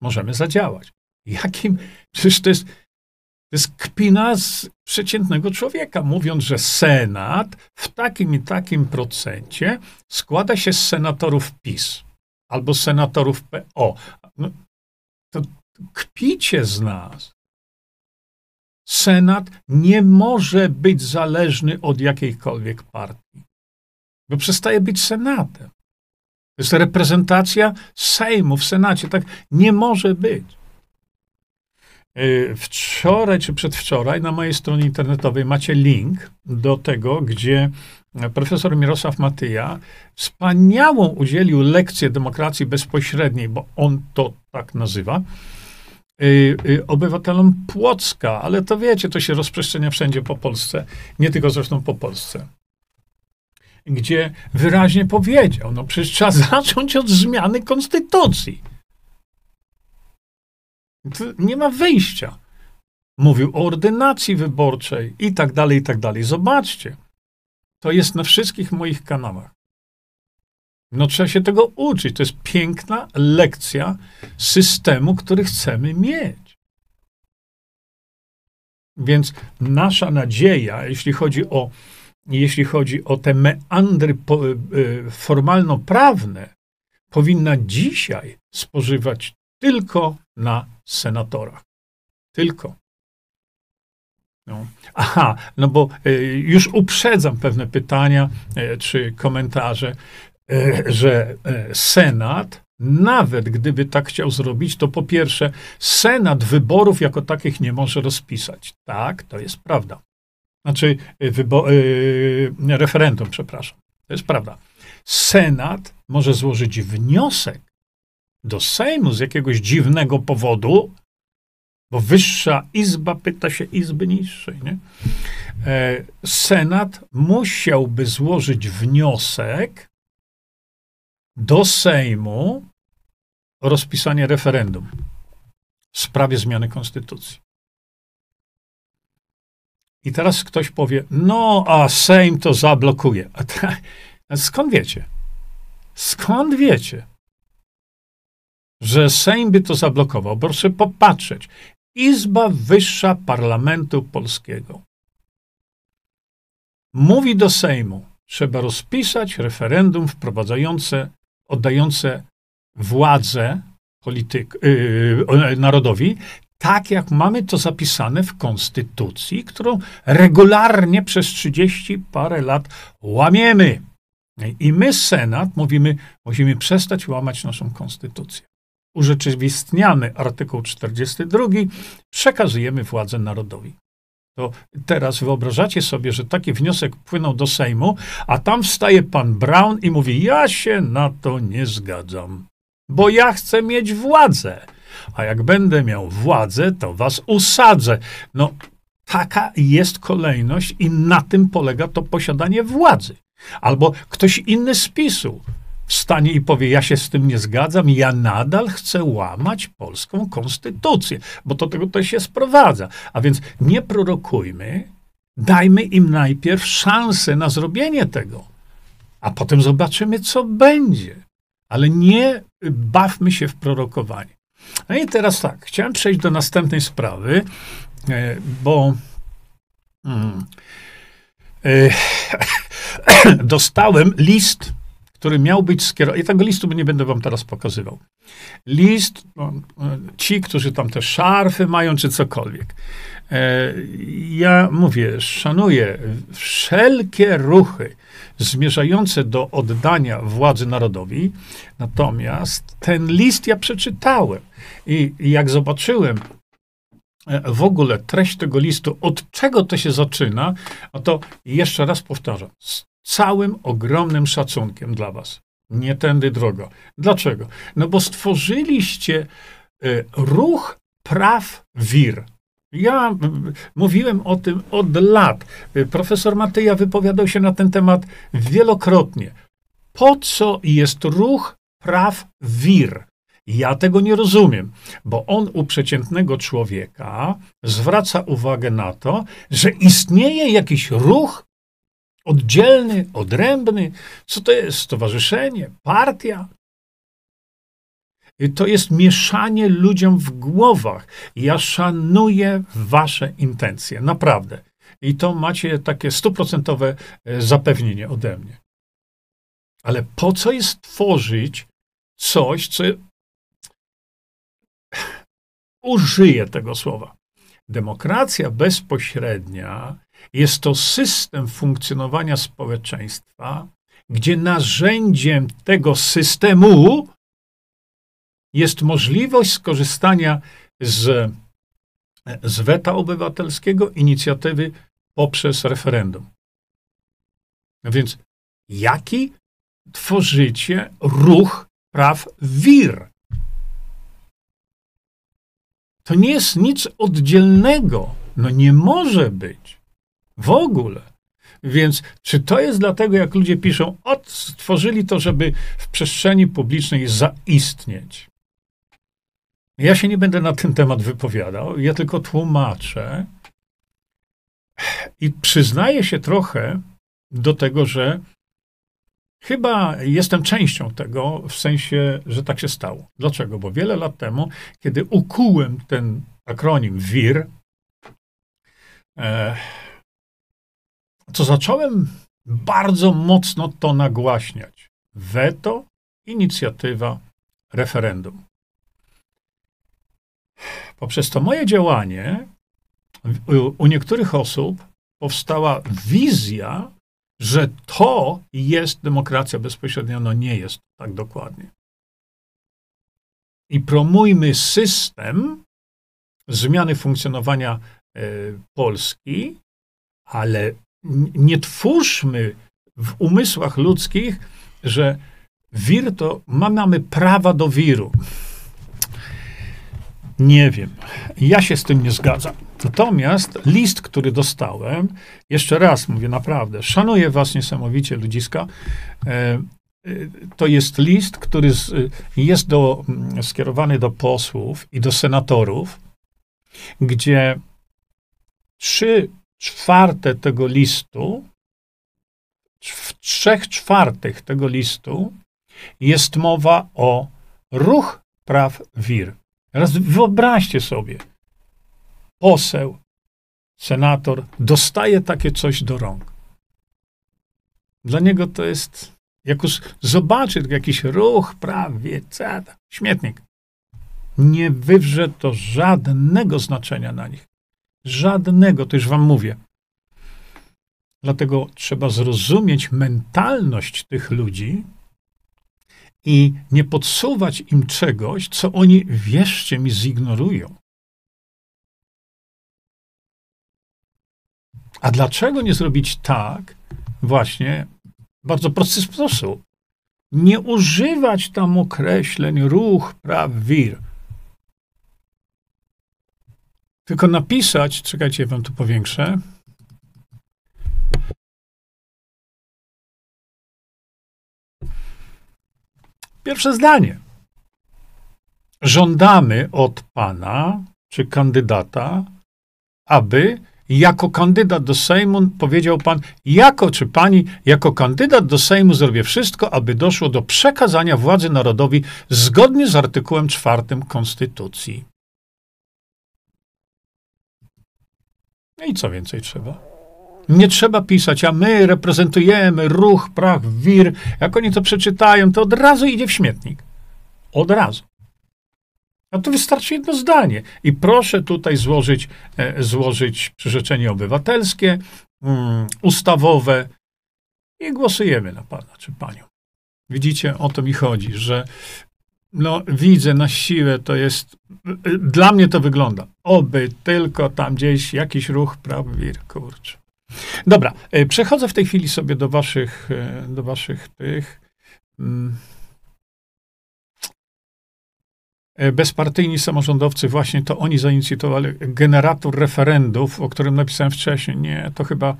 możemy zadziałać. Jakim? Przecież to jest, to jest kpina z przeciętnego człowieka, mówiąc, że Senat w takim i takim procencie składa się z senatorów PiS albo senatorów PO. No, to kpicie z nas. Senat nie może być zależny od jakiejkolwiek partii, bo przestaje być Senatem. To jest reprezentacja Sejmu w Senacie. Tak nie może być. Y, wczoraj czy przedwczoraj na mojej stronie internetowej macie link do tego, gdzie profesor Mirosław Matyja wspaniałą udzielił lekcję demokracji bezpośredniej, bo on to tak nazywa, y, y, obywatelom Płocka, ale to wiecie, to się rozprzestrzenia wszędzie po Polsce, nie tylko zresztą po Polsce. Gdzie wyraźnie powiedział, no przecież trzeba (laughs) zacząć od zmiany konstytucji. To nie ma wyjścia. Mówił o ordynacji wyborczej i tak dalej, i tak dalej. Zobaczcie. To jest na wszystkich moich kanałach. No trzeba się tego uczyć. To jest piękna lekcja systemu, który chcemy mieć. Więc nasza nadzieja, jeśli chodzi o, jeśli chodzi o te meandry y, formalno-prawne, powinna dzisiaj spożywać tylko na senatorach. Tylko. No. Aha, no bo y, już uprzedzam pewne pytania y, czy komentarze, y, że Senat, nawet gdyby tak chciał zrobić, to po pierwsze, Senat wyborów jako takich nie może rozpisać. Tak, to jest prawda. Znaczy, wybo- referendum, przepraszam. To jest prawda. Senat może złożyć wniosek do Sejmu z jakiegoś dziwnego powodu, bo wyższa izba pyta się izby niższej. Nie? E, Senat musiałby złożyć wniosek do Sejmu o rozpisanie referendum w sprawie zmiany konstytucji. I teraz ktoś powie, no a Sejm to zablokuje. A, ta, skąd wiecie? Skąd wiecie, że Sejm by to zablokował? Proszę popatrzeć. Izba Wyższa Parlamentu Polskiego mówi do Sejmu, trzeba rozpisać referendum wprowadzające, oddające władzę polityk, yy, narodowi, tak jak mamy to zapisane w Konstytucji, którą regularnie przez 30 parę lat łamiemy. I my, Senat, mówimy, musimy przestać łamać naszą Konstytucję. Urzeczywistniamy artykuł 42, przekazujemy władzę narodowi. To teraz wyobrażacie sobie, że taki wniosek płynął do Sejmu, a tam wstaje pan Brown i mówi: Ja się na to nie zgadzam, bo ja chcę mieć władzę. A jak będę miał władzę, to was usadzę. No, taka jest kolejność i na tym polega to posiadanie władzy. Albo ktoś inny z PiSu wstanie i powie: Ja się z tym nie zgadzam, ja nadal chcę łamać polską konstytucję, bo to tego to się sprowadza. A więc nie prorokujmy, dajmy im najpierw szansę na zrobienie tego, a potem zobaczymy, co będzie. Ale nie bawmy się w prorokowanie. No i teraz tak, chciałem przejść do następnej sprawy, e, bo. Hmm, (coughs) dostałem list który miał być skierowany. I tego listu nie będę wam teraz pokazywał. List, no, ci, którzy tam te szarfy mają, czy cokolwiek. E, ja mówię, szanuję wszelkie ruchy zmierzające do oddania władzy narodowi, natomiast ten list ja przeczytałem i jak zobaczyłem e, w ogóle treść tego listu, od czego to się zaczyna, no to jeszcze raz powtarzam, całym ogromnym szacunkiem dla Was. Nie tędy droga. Dlaczego? No bo stworzyliście y, ruch praw WIR. Ja mówiłem o tym od lat. Y, profesor Matyja wypowiadał się na ten temat wielokrotnie. Po co jest ruch praw WIR? Ja tego nie rozumiem, bo on u przeciętnego człowieka zwraca uwagę na to, że istnieje jakiś ruch oddzielny, odrębny. Co to jest? Stowarzyszenie, partia? To jest mieszanie ludziom w głowach. Ja szanuję wasze intencje, naprawdę. I to macie takie stuprocentowe e, zapewnienie ode mnie. Ale po co jest tworzyć coś, co użyję tego słowa? Demokracja bezpośrednia jest to system funkcjonowania społeczeństwa, gdzie narzędziem tego systemu jest możliwość skorzystania z, z weta obywatelskiego, inicjatywy poprzez referendum. No więc jaki tworzycie ruch praw WIR? To nie jest nic oddzielnego. No nie może być. W ogóle. Więc czy to jest dlatego, jak ludzie piszą, od stworzyli to, żeby w przestrzeni publicznej zaistnieć? Ja się nie będę na ten temat wypowiadał, ja tylko tłumaczę i przyznaję się trochę do tego, że chyba jestem częścią tego, w sensie, że tak się stało. Dlaczego? Bo wiele lat temu, kiedy ukułem ten akronim WIR, e, to zacząłem bardzo mocno to nagłaśniać. Weto, inicjatywa, referendum. Poprzez to moje działanie u niektórych osób powstała wizja, że to jest demokracja bezpośrednia. No nie jest tak dokładnie. I promujmy system zmiany funkcjonowania y, Polski, ale nie twórzmy w umysłach ludzkich, że wir to ma, mamy prawa do wiru. Nie wiem. Ja się z tym nie zgadzam. Natomiast list, który dostałem, jeszcze raz mówię naprawdę, szanuję was niesamowicie, ludziska. E, e, to jest list, który jest do, mm, skierowany do posłów i do senatorów, gdzie trzy czwarte tego listu, w trzech czwartych tego listu jest mowa o ruch praw WIR. Teraz wyobraźcie sobie, poseł, senator dostaje takie coś do rąk. Dla niego to jest, jak już zobaczy jakiś ruch praw, wie, śmietnik. Nie wywrze to żadnego znaczenia na nich. Żadnego, to już wam mówię. Dlatego trzeba zrozumieć mentalność tych ludzi i nie podsuwać im czegoś, co oni, wierzcie mi, zignorują. A dlaczego nie zrobić tak, właśnie, bardzo prosty sposób? Nie używać tam określeń ruch, praw, wir. Tylko napisać, czekajcie, ja wam tu powiększę. Pierwsze zdanie. Żądamy od pana czy kandydata, aby jako kandydat do Sejmu, powiedział pan, jako czy pani, jako kandydat do Sejmu zrobię wszystko, aby doszło do przekazania władzy narodowi zgodnie z artykułem czwartym Konstytucji. No I co więcej trzeba? Nie trzeba pisać, a my reprezentujemy ruch, prach, wir. Jak oni to przeczytają, to od razu idzie w śmietnik. Od razu. A to wystarczy jedno zdanie. I proszę tutaj złożyć, e, złożyć przyrzeczenie obywatelskie, um, ustawowe i głosujemy na pana czy panią. Widzicie, o to mi chodzi, że no, widzę na siłę, to jest, dla mnie to wygląda, oby tylko tam gdzieś jakiś ruch prawir, kurczę. Dobra, e, przechodzę w tej chwili sobie do waszych, e, do waszych tych. Mm, e, bezpartyjni samorządowcy, właśnie to oni zainicjowali generator referendów, o którym napisałem wcześniej. Nie, to chyba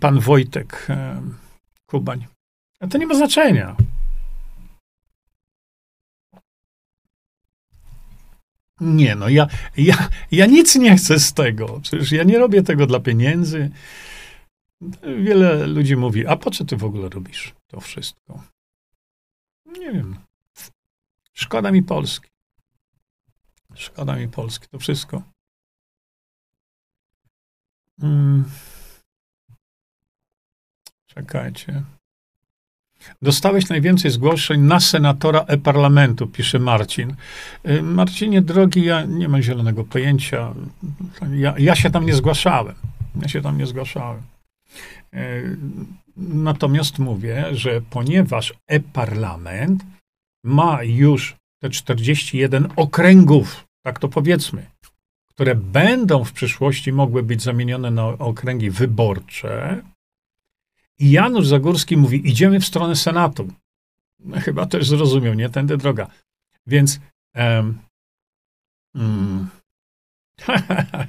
pan Wojtek Kubań. To nie ma znaczenia. Nie, no ja, ja, ja nic nie chcę z tego. Przecież ja nie robię tego dla pieniędzy. Wiele ludzi mówi, a po co ty w ogóle robisz to wszystko? Nie wiem. Szkoda mi Polski. Szkoda mi Polski, to wszystko. Hmm. Czekajcie. Dostałeś najwięcej zgłoszeń na senatora e-parlamentu, pisze Marcin. Y, Marcinie, drogi, ja nie mam zielonego pojęcia. Ja, ja się tam nie zgłaszałem. Ja się tam nie zgłaszałem. E, natomiast mówię, że ponieważ e-parlament ma już te 41 okręgów, tak to powiedzmy, które będą w przyszłości mogły być zamienione na okręgi wyborcze, i Janusz Zagórski mówi, idziemy w stronę Senatu. No, chyba też zrozumiał, nie? Tędy droga. Więc um, mm, (laughs)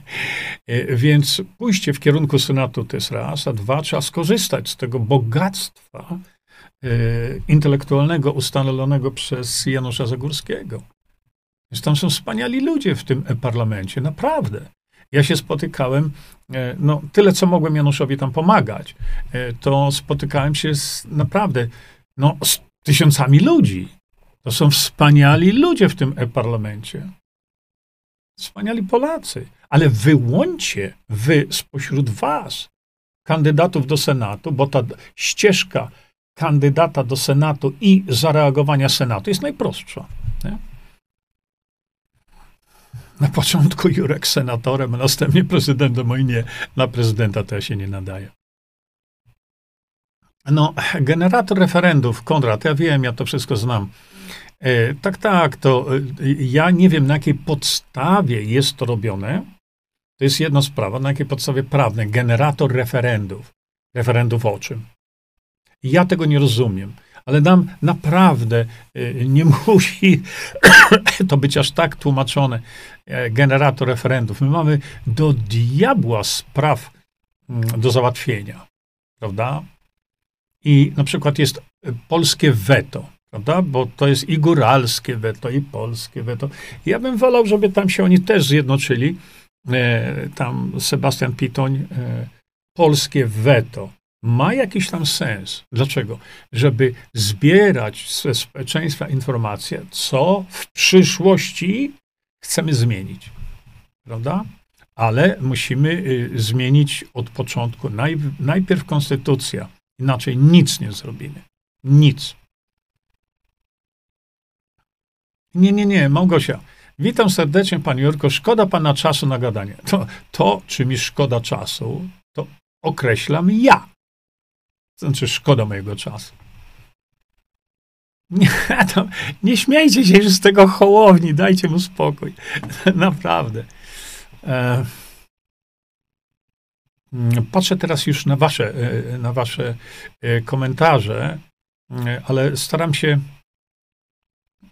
E, więc pójście w kierunku Senatu to jest raz, a dwa, trzeba skorzystać z tego bogactwa e, intelektualnego ustalonego przez Janusza Zagórskiego. Więc tam są wspaniali ludzie w tym parlamencie, naprawdę. Ja się spotykałem, e, no tyle co mogłem Januszowi tam pomagać, to spotykałem się z naprawdę no, z tysiącami ludzi. To są wspaniali ludzie w tym e-parlamencie. Wspaniali Polacy. Ale wyłączcie wy spośród was kandydatów do Senatu, bo ta ścieżka kandydata do Senatu i zareagowania Senatu jest najprostsza. Nie? Na początku Jurek senatorem, a następnie prezydentem, oj nie, na prezydenta to ja się nie nadaje. No, generator referendów, Konrad, ja wiem, ja to wszystko znam. E, tak, tak, to e, ja nie wiem, na jakiej podstawie jest to robione. To jest jedna sprawa, na jakiej podstawie prawnej. Generator referendów. Referendów o czym? Ja tego nie rozumiem, ale nam naprawdę e, nie (laughs) musi to być aż tak tłumaczone. Generator referendów. My mamy do diabła spraw mm, do załatwienia, prawda? I na przykład jest polskie weto prawda? Bo to jest i góralskie weto, i polskie weto. Ja bym wolał, żeby tam się oni też zjednoczyli. E, tam Sebastian Pitoń, e, polskie weto ma jakiś tam sens. Dlaczego? Żeby zbierać ze społeczeństwa informacje, co w przyszłości chcemy zmienić. Prawda? Ale musimy y, zmienić od początku. najpierw konstytucja, inaczej nic nie zrobimy. Nic. Nie, nie, nie, Małgosia. Witam serdecznie, panie Jurko. Szkoda pana czasu na gadanie. To, to, czy mi szkoda czasu, to określam ja. Znaczy, szkoda mojego czasu. Nie, (laughs) to, nie śmiejcie się z tego hołowni, dajcie mu spokój. (laughs) Naprawdę. E, mm, patrzę teraz już na wasze, e, na wasze e, komentarze, e, ale staram się.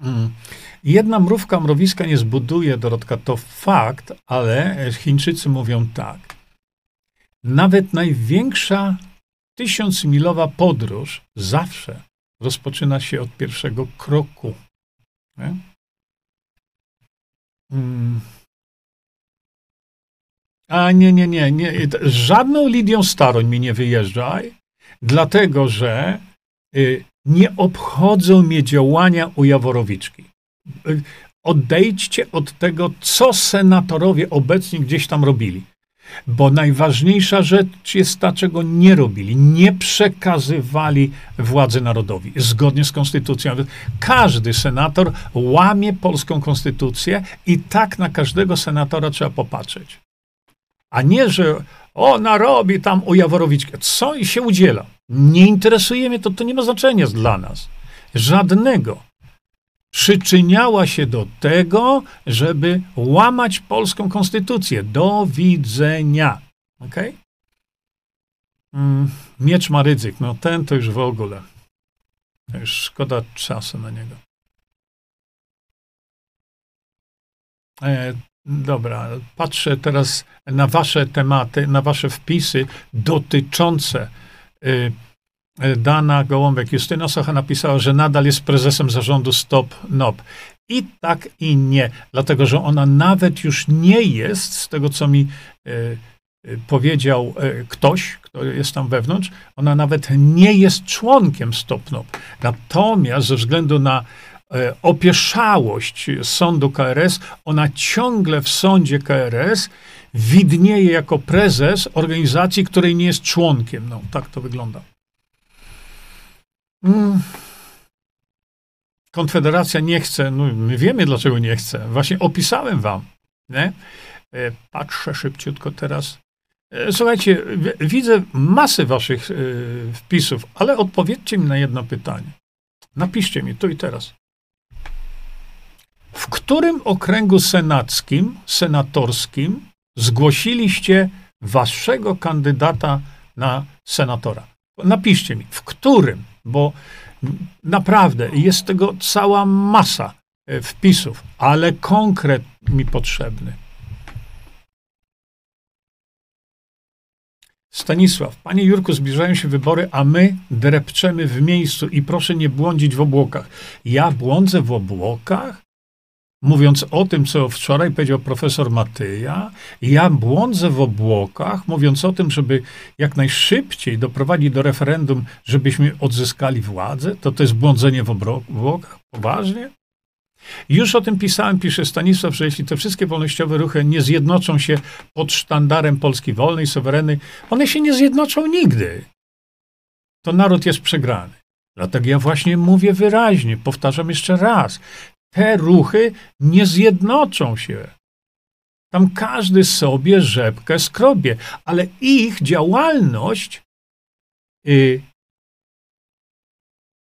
Mm, jedna mrówka mrowiska nie zbuduje, Dorotka, to fakt, ale Chińczycy mówią tak. Nawet największa tysiącmilowa podróż zawsze rozpoczyna się od pierwszego kroku. Nie? Hmm. A nie, nie, nie, nie. Żadną Lidią Staroń mi nie wyjeżdżaj, dlatego że y, nie obchodzą mnie działania u Jaworowiczki. Y, odejdźcie od tego, co senatorowie obecnie gdzieś tam robili. Bo najważniejsza rzecz jest ta, czego nie robili. Nie przekazywali władzy narodowi zgodnie z konstytucją. Każdy senator łamie polską konstytucję i tak na każdego senatora trzeba popatrzeć. A nie, że ona robi tam u Jaworowiczka. Co i się udziela. Nie interesuje mnie to, to nie ma znaczenia dla nas. Żadnego przyczyniała się do tego, żeby łamać polską konstytucję. Do widzenia. Ok? Mm, miecz ma. No ten to już w ogóle. Już szkoda czasu na niego. E, dobra, patrzę teraz na wasze tematy, na wasze wpisy dotyczące y, Dana Gołąbek, Justyna Socha napisała, że nadal jest prezesem zarządu Stop NOP. I tak i nie, dlatego że ona nawet już nie jest, z tego co mi e, e, powiedział e, ktoś, kto jest tam wewnątrz, ona nawet nie jest członkiem Stop NOP. Natomiast ze względu na e, opieszałość sądu KRS, ona ciągle w sądzie KRS widnieje jako prezes organizacji, której nie jest członkiem. No, tak to wygląda. Konfederacja nie chce, no my wiemy dlaczego nie chce. Właśnie opisałem wam. Nie? E, patrzę szybciutko teraz. E, słuchajcie, widzę masę waszych e, wpisów, ale odpowiedzcie mi na jedno pytanie. Napiszcie mi tu i teraz. W którym okręgu senackim, senatorskim zgłosiliście waszego kandydata na senatora? Napiszcie mi, w którym? Bo naprawdę jest tego cała masa e, wpisów, ale konkret mi potrzebny. Stanisław, panie Jurku, zbliżają się wybory, a my drepczemy w miejscu i proszę nie błądzić w obłokach. Ja błądzę w obłokach? Mówiąc o tym, co wczoraj powiedział profesor Matyja, ja błądzę w obłokach, mówiąc o tym, żeby jak najszybciej doprowadzić do referendum, żebyśmy odzyskali władzę, to to jest błądzenie w obłokach? Poważnie? Już o tym pisałem, pisze Stanisław, że jeśli te wszystkie wolnościowe ruchy nie zjednoczą się pod sztandarem Polski wolnej, suwerennej, one się nie zjednoczą nigdy. To naród jest przegrany. Dlatego ja właśnie mówię wyraźnie, powtarzam jeszcze raz, te ruchy nie zjednoczą się. Tam każdy sobie rzepkę skrobie, ale ich działalność, yy,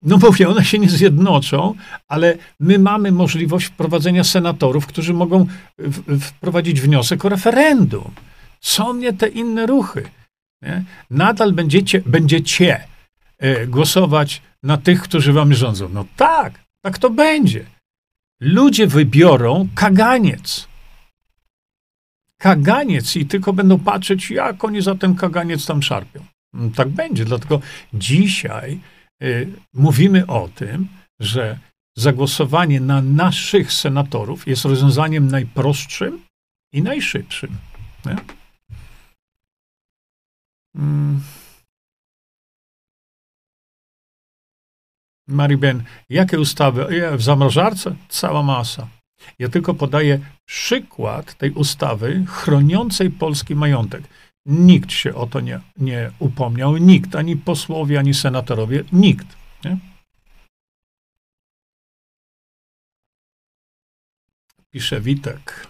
no mówię, one się nie zjednoczą, ale my mamy możliwość wprowadzenia senatorów, którzy mogą w, wprowadzić wniosek o referendum. Są nie te inne ruchy. Nie? Nadal będziecie, będziecie yy, głosować na tych, którzy wam rządzą. No tak, tak to będzie ludzie wybiorą kaganiec. Kaganiec i tylko będą patrzeć, jak oni za ten kaganiec tam szarpią. Mm, tak będzie, dlatego dzisiaj y, mówimy o tym, że zagłosowanie na naszych senatorów jest rozwiązaniem najprostszym i najszybszym. Nie? Mm. Mariben, jakie ustawy? W zamrażarce? Cała masa. Ja tylko podaję przykład tej ustawy chroniącej polski majątek. Nikt się o to nie, nie upomniał, nikt, ani posłowie, ani senatorowie, nikt. Nie? pisze Witek.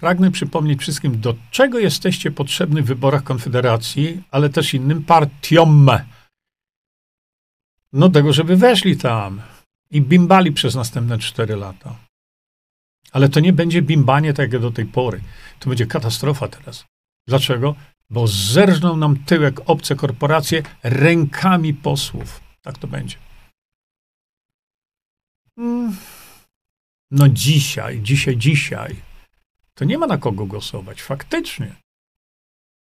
Pragnę przypomnieć wszystkim, do czego jesteście potrzebni w wyborach Konfederacji, ale też innym partiom. No tego, żeby weszli tam i bimbali przez następne cztery lata. Ale to nie będzie bimbanie tak jak do tej pory. To będzie katastrofa teraz. Dlaczego? Bo zerżną nam tyłek obce korporacje rękami posłów. Tak to będzie. Mm. No dzisiaj, dzisiaj, dzisiaj, to nie ma na kogo głosować, faktycznie.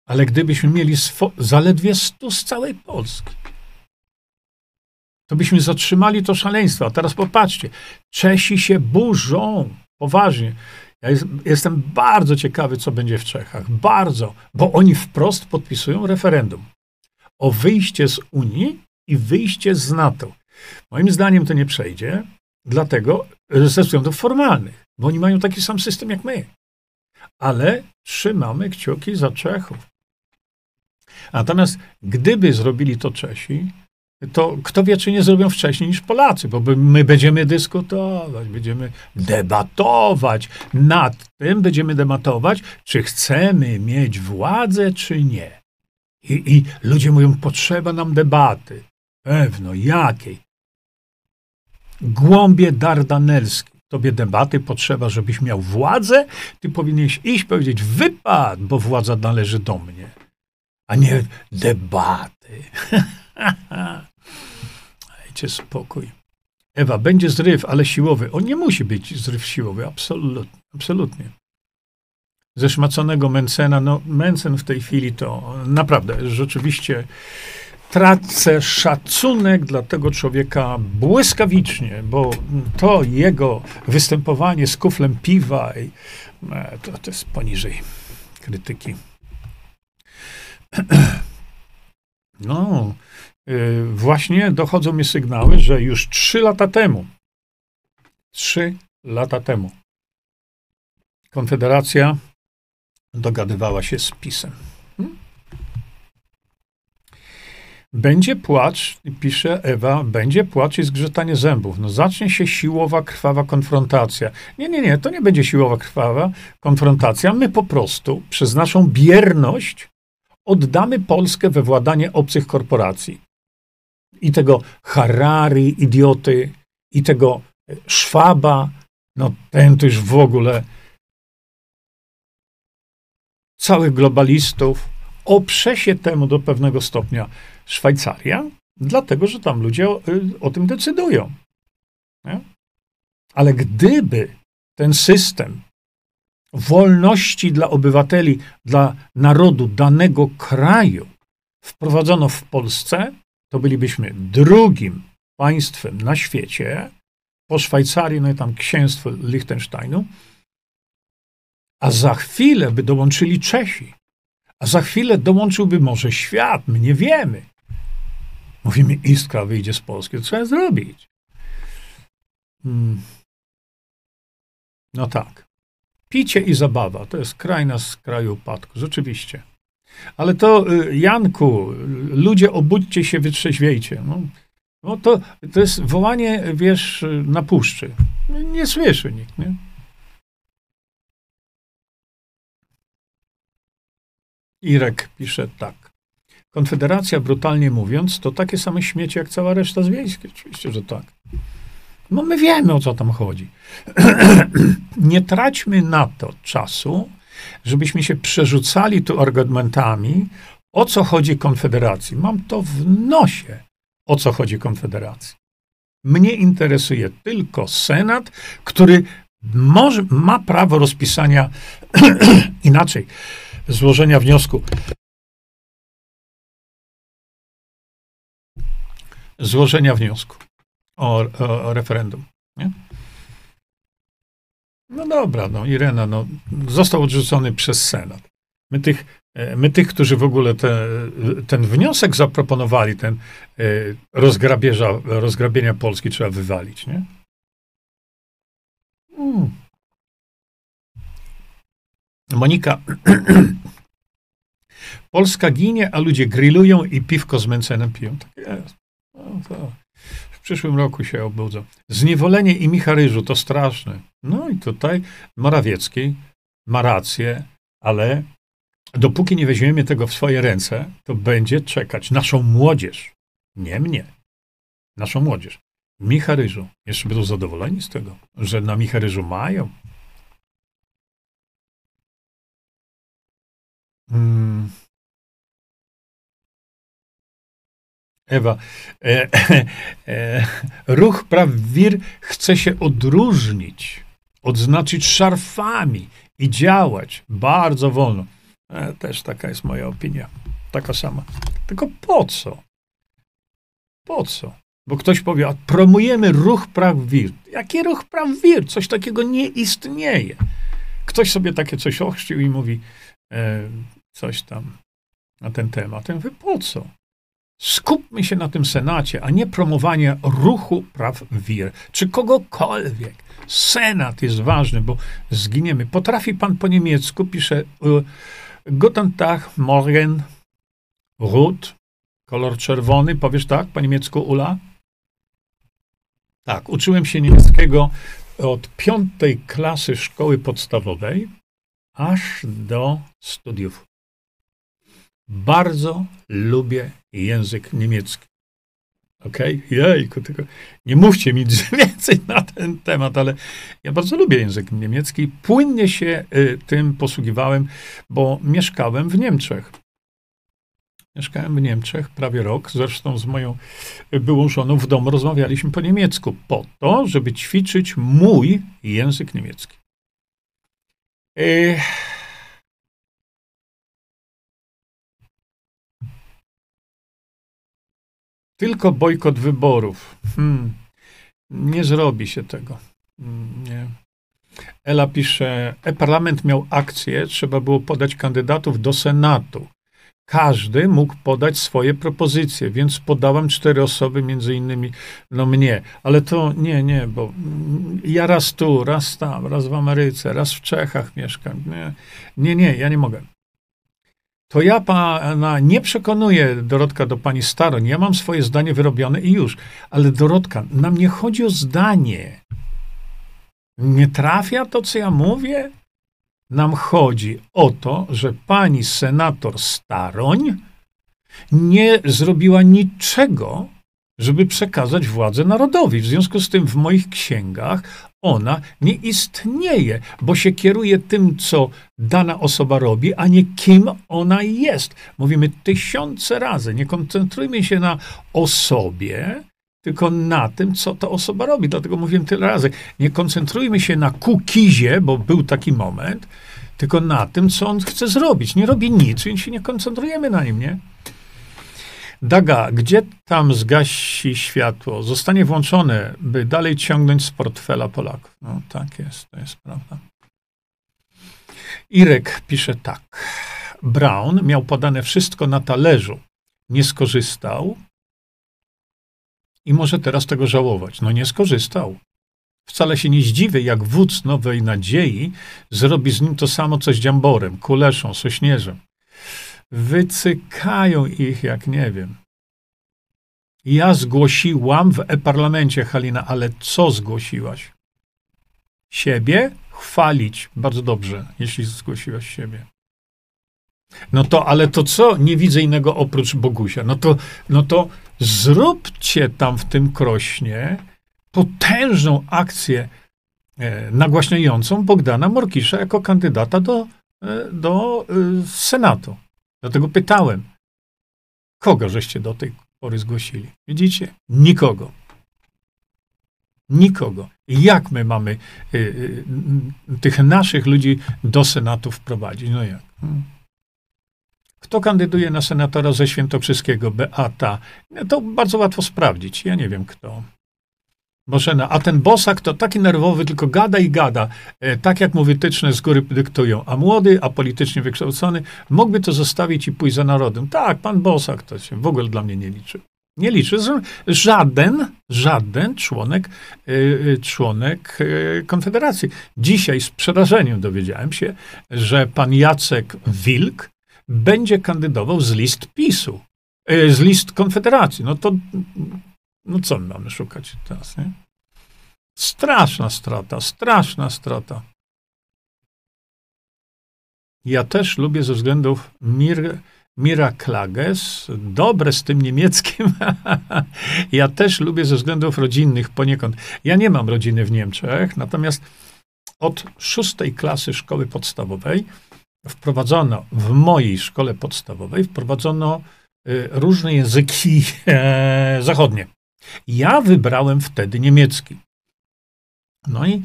Ale gdybyśmy mieli zaledwie 100 z całej Polski, to byśmy zatrzymali to szaleństwo. A teraz popatrzcie, Czesi się burzą, poważnie. Ja jest, jestem bardzo ciekawy, co będzie w Czechach. Bardzo, bo oni wprost podpisują referendum o wyjście z Unii i wyjście z NATO. Moim zdaniem to nie przejdzie, dlatego ze względów formalnych, bo oni mają taki sam system jak my. Ale trzymamy kciuki za Czechów. Natomiast gdyby zrobili to Czesi, to kto wie, czy nie zrobią wcześniej niż Polacy, bo my będziemy dyskutować, będziemy debatować nad tym, będziemy debatować, czy chcemy mieć władzę, czy nie. I, i ludzie mówią, potrzeba nam debaty. Pewno, jakiej? Głąbie dardanelskie. Tobie debaty potrzeba, żebyś miał władzę, ty powinieneś iść powiedzieć wypad, bo władza należy do mnie, a nie debaty. (laughs) Dajcie spokój. Ewa, będzie zryw, ale siłowy. On nie musi być zryw siłowy, absolutnie. absolutnie. Zeszmaconego Mencena, no Mencen w tej chwili to naprawdę rzeczywiście tracę szacunek dla tego człowieka błyskawicznie, bo to jego występowanie z kuflem piwa i, e, to, to jest poniżej krytyki. (clears throat) No, właśnie dochodzą mi sygnały, że już trzy lata temu, trzy lata temu, Konfederacja dogadywała się z PiSem. Hmm? Będzie płacz, pisze Ewa, będzie płacz i zgrzytanie zębów. No zacznie się siłowa, krwawa konfrontacja. Nie, nie, nie, to nie będzie siłowa, krwawa konfrontacja. My po prostu przez naszą bierność oddamy Polskę we władanie obcych korporacji. I tego Harari, idioty, i tego Szwaba, no ten to już w ogóle całych globalistów, oprze się temu do pewnego stopnia Szwajcaria, dlatego że tam ludzie o, y, o tym decydują. Nie? Ale gdyby ten system wolności dla obywateli, dla narodu danego kraju wprowadzono w Polsce, to bylibyśmy drugim państwem na świecie, po Szwajcarii, no i tam księstwo Liechtensteinu, a za chwilę by dołączyli Czesi, a za chwilę dołączyłby może świat, my nie wiemy. Mówimy, iskra wyjdzie z Polski, to trzeba zrobić. Hmm. No tak. Picie i zabawa to jest krajna z kraju upadku, rzeczywiście. Ale to, y, Janku, ludzie, obudźcie się, wytrzeźwiejcie. No, no to, to jest wołanie, wiesz, na puszczy. Nie słyszy nikt, nie? Irek pisze tak. Konfederacja, brutalnie mówiąc, to takie same śmieci jak cała reszta z wiejskiej. Oczywiście, że tak. No my wiemy, o co tam chodzi. (clears throat) Nie traćmy na to czasu, żebyśmy się przerzucali tu argumentami, o co chodzi Konfederacji. Mam to w nosie, o co chodzi Konfederacji. Mnie interesuje tylko Senat, który może, ma prawo rozpisania (clears throat) inaczej, złożenia wniosku. Złożenia wniosku o, o, referendum. Nie? No dobra, no Irena, no, został odrzucony przez Senat. My tych, e, my tych którzy w ogóle te, ten wniosek zaproponowali, ten e, rozgrabieża, rozgrabienia Polski trzeba wywalić, nie? Hmm. Monika. (clears throat) Polska ginie, a ludzie grillują i piwko z Mencenem piją. Tak jest. No, W przyszłym roku się obudzą. Zniewolenie i Micharyżu to straszne. No i tutaj Morawiecki ma rację, ale dopóki nie weźmiemy tego w swoje ręce, to będzie czekać naszą młodzież. Nie mnie. Naszą młodzież. Micharyżu. Jeszcze będą zadowoleni z tego, że na Micharyżu mają. Hmm. Ewa, e, e, ruch praw wir chce się odróżnić, odznaczyć szarfami i działać bardzo wolno. E, też taka jest moja opinia. Taka sama. Tylko po co? Po co? Bo ktoś powie, a promujemy ruch praw wir. Jaki ruch praw wir? Coś takiego nie istnieje. Ktoś sobie takie coś ochrzcił i mówi e, coś tam na ten temat. Ja po co? Skupmy się na tym Senacie, a nie promowanie ruchu praw wir, czy kogokolwiek. Senat jest ważny, bo zginiemy. Potrafi pan po niemiecku, pisze uh, Guten Tag, morgen, rot, kolor czerwony. Powiesz tak po niemiecku, Ula? Tak, uczyłem się niemieckiego od piątej klasy szkoły podstawowej aż do studiów. Bardzo lubię język niemiecki. Okej? Okay? Jejku, tylko nie mówcie mi (laughs) więcej na ten temat, ale ja bardzo lubię język niemiecki. Płynnie się y, tym posługiwałem, bo mieszkałem w Niemczech. Mieszkałem w Niemczech prawie rok, zresztą z moją byłą żoną w domu rozmawialiśmy po niemiecku, po to, żeby ćwiczyć mój język niemiecki. Y Tylko bojkot wyborów. Hmm. Nie zrobi się tego. Hmm, nie. Ela pisze, e-parlament miał akcję, trzeba było podać kandydatów do Senatu. Każdy mógł podać swoje propozycje, więc podałam cztery osoby, między innymi no mnie. Ale to nie, nie, bo ja raz tu, raz tam, raz w Ameryce, raz w Czechach mieszkam. Nie, nie, nie ja nie mogę to ja pana nie przekonuję, Dorotka, do pani Staroń. Ja mam swoje zdanie wyrobione i już. Ale Dorotka, nam nie chodzi o zdanie. Nie trafia to, co ja mówię? Nam chodzi o to, że pani senator Staroń nie zrobiła niczego, żeby przekazać władzę narodowi. W związku z tym w moich księgach ona nie istnieje, bo się kieruje tym, co dana osoba robi, a nie kim ona jest. Mówimy tysiące razy, nie koncentrujmy się na osobie, tylko na tym, co ta osoba robi. Dlatego mówiłem tyle razy. Nie koncentrujmy się na kukizie, bo był taki moment, tylko na tym, co on chce zrobić. Nie robi nic, więc się nie koncentrujemy na nim, nie? Daga, gdzie tam zgasi światło? Zostanie włączone, by dalej ciągnąć z portfela Polaków. No tak jest, to jest prawda. Irek pisze tak. Brown miał podane wszystko na talerzu. Nie skorzystał i może teraz tego żałować. No nie skorzystał. Wcale się nie zdziwię, jak wódz Nowej Nadziei zrobi z nim to samo, co z Dziamborem, Kuleszą, Sośnierzem wycykają ich jak nie wiem. Ja zgłosiłam w e-parlamencie, Halina, ale co zgłosiłaś? Siebie? Chwalić. Bardzo dobrze, jeśli zgłosiłaś siebie. No to, ale to co? Nie widzę innego oprócz Bogusia. No to, no to zróbcie tam w tym krośnie potężną akcję e, nagłaśniającą Bogdana Morkisza jako kandydata do, e, do e, Senatu. Dlatego pytałem, kogo żeście do tej pory zgłosili? Widzicie? Nikogo. Nikogo. Jak my mamy y, y, y, tych naszych ludzi do Senatu wprowadzić? No jak? Hmm. Kto kandyduje na senatora ze Świętokrzyskiego? Beata. To bardzo łatwo sprawdzić. Ja nie wiem kto. Bożena, a ten bosak to taki nerwowy, tylko gada i gada, e, tak jak mu wytyczne z góry dyktują. A młody, a politycznie wykształcony, mógłby to zostawić i pójść za narodem. Tak, pan bosak to się w ogóle dla mnie nie liczy. Nie liczy. Żaden, żaden członek, yy, członek yy, Konfederacji. Dzisiaj z przerażeniem dowiedziałem się, że pan Jacek Wilk będzie kandydował z list PiSu, z list Konfederacji. No to No co my mamy szukać teraz, nie? Straszna strata, straszna strata. Ja też lubię ze względów mir, Mira Klages, dobre z tym niemieckim. (laughs) ja też lubię ze względów rodzinnych poniekąd. Ja nie mam rodziny w Niemczech, natomiast od szóstej klasy szkoły podstawowej wprowadzono w mojej szkole podstawowej wprowadzono y, różne języki (laughs) e, zachodnie. Ja wybrałem wtedy niemiecki. No i,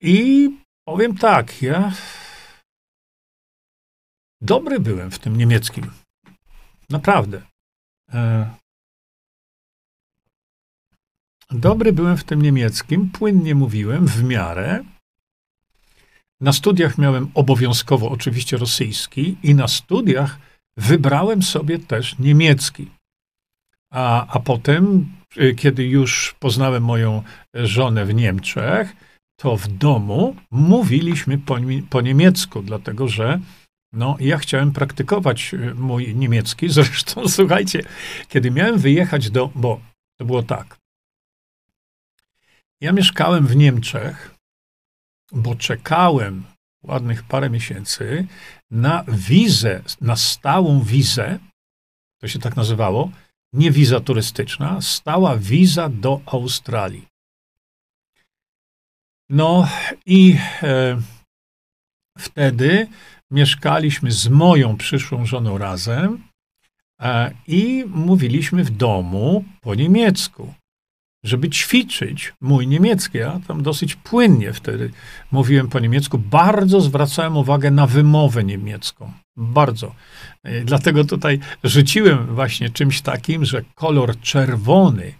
i powiem tak, ja dobry byłem w tym niemieckim. Naprawdę. E, dobry byłem w tym niemieckim, płynnie mówiłem, w miarę. Na studiach miałem obowiązkowo oczywiście rosyjski i na studiach wybrałem sobie też niemiecki. A, a potem, y, kiedy już poznałem moją żonę w Niemczech, to w domu mówiliśmy po, po niemiecku, dlatego że no, ja chciałem praktykować y, mój niemiecki. (laughs) Zresztą, słuchajcie, kiedy miałem wyjechać do. Bo to było tak. Ja mieszkałem w Niemczech, bo czekałem ładnych parę miesięcy na wizę, na stałą wizę, to się tak nazywało, nie wiza turystyczna, stała wiza do Australii. No i e, wtedy mieszkaliśmy z moją przyszłą żoną razem e, i mówiliśmy w domu po niemiecku żeby ćwiczyć mój niemiecki. Ja tam dosyć płynnie wtedy mówiłem po niemiecku. Bardzo zwracałem uwagę na wymowę niemiecką. Bardzo. E, dlatego tutaj rzuciłem właśnie czymś takim, że kolor czerwony,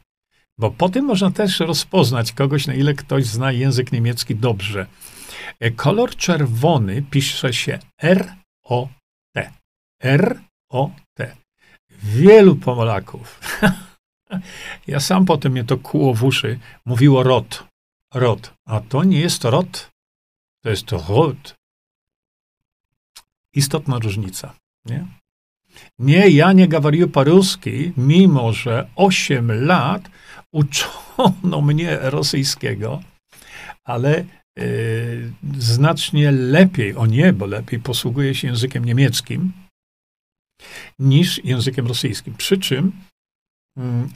bo po tym można też rozpoznać kogoś, na ile ktoś zna język niemiecki dobrze. E, kolor czerwony pisze się R-O-T. R-O-T. Wielu Polaków (laughs) Ja sam potem mnie to kłuło w uszy. Mówiło rot. Rot. A to nie jest rot. To jest rot. Istotna różnica. Nie? Nie, ja nie gawariu paruski, mimo że 8 lat uczono (laughs) mnie rosyjskiego, ale yy, znacznie lepiej, o niebo lepiej posługuję się językiem niemieckim niż językiem rosyjskim. Przy czym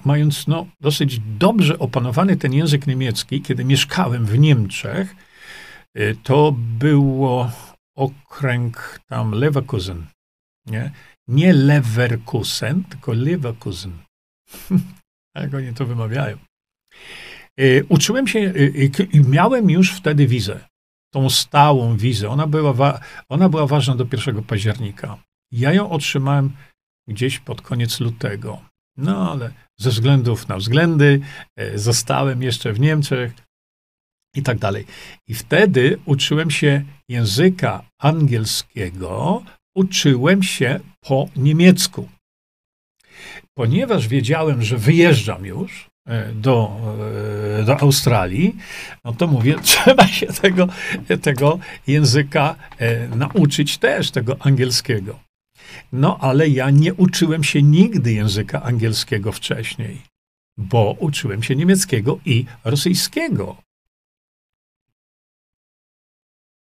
mając no, dosyć dobrze opanowany ten język niemiecki, kiedy mieszkałem w Niemczech, y, to było okręg tam Leverkusen. Nie, nie Leverkusen, tylko Leverkusen. Jak (laughs) oni to wymawiają. Y, uczyłem się y, i miałem już wtedy wizę. Tą stałą wizę. Ona była, ona była ważna do 1 października. Ja ją otrzymałem gdzieś pod koniec lutego. No ale ze względów na względy e, zostałem jeszcze w Niemczech i tak dalej. I wtedy uczyłem się języka angielskiego, uczyłem się po niemiecku. Ponieważ wiedziałem, że wyjeżdżam już e, do, e, do Australii, no to mówię, (laughs) trzeba się tego, tego języka nauczyć też, tego angielskiego. No, ale ja nie uczyłem się nigdy języka angielskiego wcześniej, bo uczyłem się niemieckiego i rosyjskiego.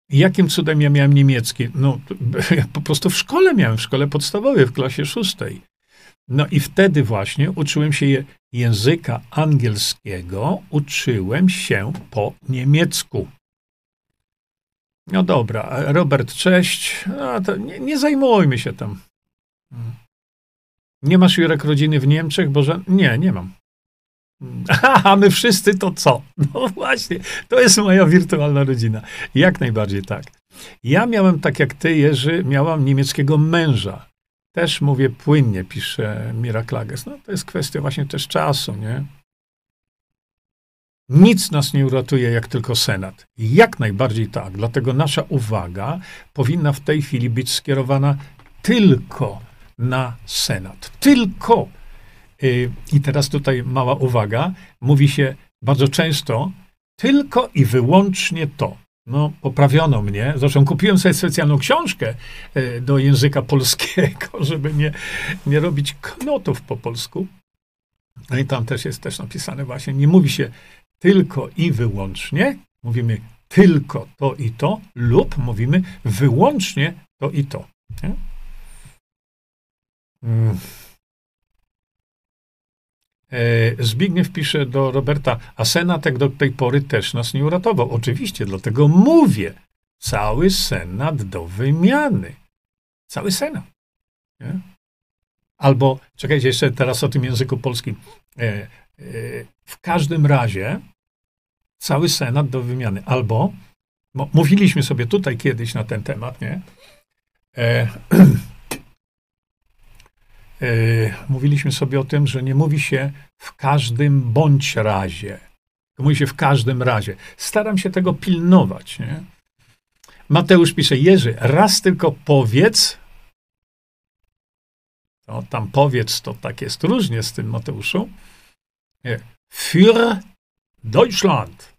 Jakim cudem ja miałem niemiecki? No, (laughs) ja po prostu w szkole miałem, w szkole podstawowej, w klasie szóstej. No i wtedy właśnie uczyłem się języka angielskiego, uczyłem się po niemiecku. No dobra, Robert, cześć. No, nie, nie zajmujmy się tam. Nie masz Jurek rodziny w Niemczech? Boże, nie, nie mam. A my wszyscy to co? No właśnie, to jest moja wirtualna rodzina. Jak najbardziej tak. Ja miałem, tak jak ty, Jerzy, miałam niemieckiego męża. Też mówię płynnie, pisze Mira Klages. No to jest kwestia właśnie też czasu, nie? Nic nas nie uratuje, jak tylko Senat. Jak najbardziej tak. Dlatego nasza uwaga powinna w tej chwili być skierowana tylko na Senat. Tylko. Y, I teraz tutaj mała uwaga. Mówi się bardzo często tylko i wyłącznie to. No, poprawiono mnie. Zresztą kupiłem sobie specjalną książkę y, do języka polskiego, (laughs) żeby nie, nie robić knotów po polsku. No i tam też jest też napisane właśnie, nie mówi się tylko i wyłącznie, mówimy tylko to i to, lub mówimy wyłącznie to i to. Mm. E, Zbigniew pisze do Roberta, a Senat jak do tej pory też nas nie uratował. Oczywiście, dlatego mówię. Cały Senat do wymiany. Cały Senat. Nie? Albo, czekajcie jeszcze teraz o tym języku polskim. E, e, w każdym razie cały Senat do wymiany. Albo, mówiliśmy sobie tutaj kiedyś na ten temat, nie? (clears throat) E, mówiliśmy sobie o tym, że nie mówi się w każdym bądź razie. Mówi się w każdym razie. Staram się tego pilnować. Nie? Mateusz pisze, Jerzy, raz tylko powiedz, no, tam powiedz, to tak jest różnie z tym Mateuszu, für Deutschland.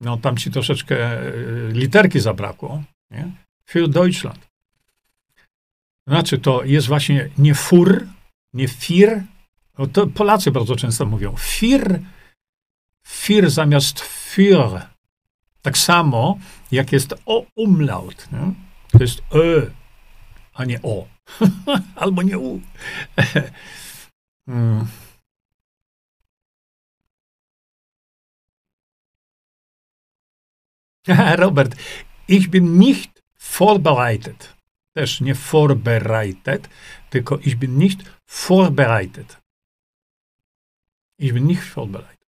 No, tam ci troszeczkę e, literki zabrakło. Nie? Für Deutschland. Znaczy, to jest właśnie nie fur, nie fir. To Polacy bardzo często mówią fir, fir zamiast für. Tak samo, jak jest o umlaut. Nie? To jest e, a nie o. (laughs) Albo nie u. hmm. (laughs) (laughs) Robert, ich bin nicht vorbereitet też nie vorbereitet, tylko ich bin nicht vorbereitet. Ich bin nicht vorbereitet.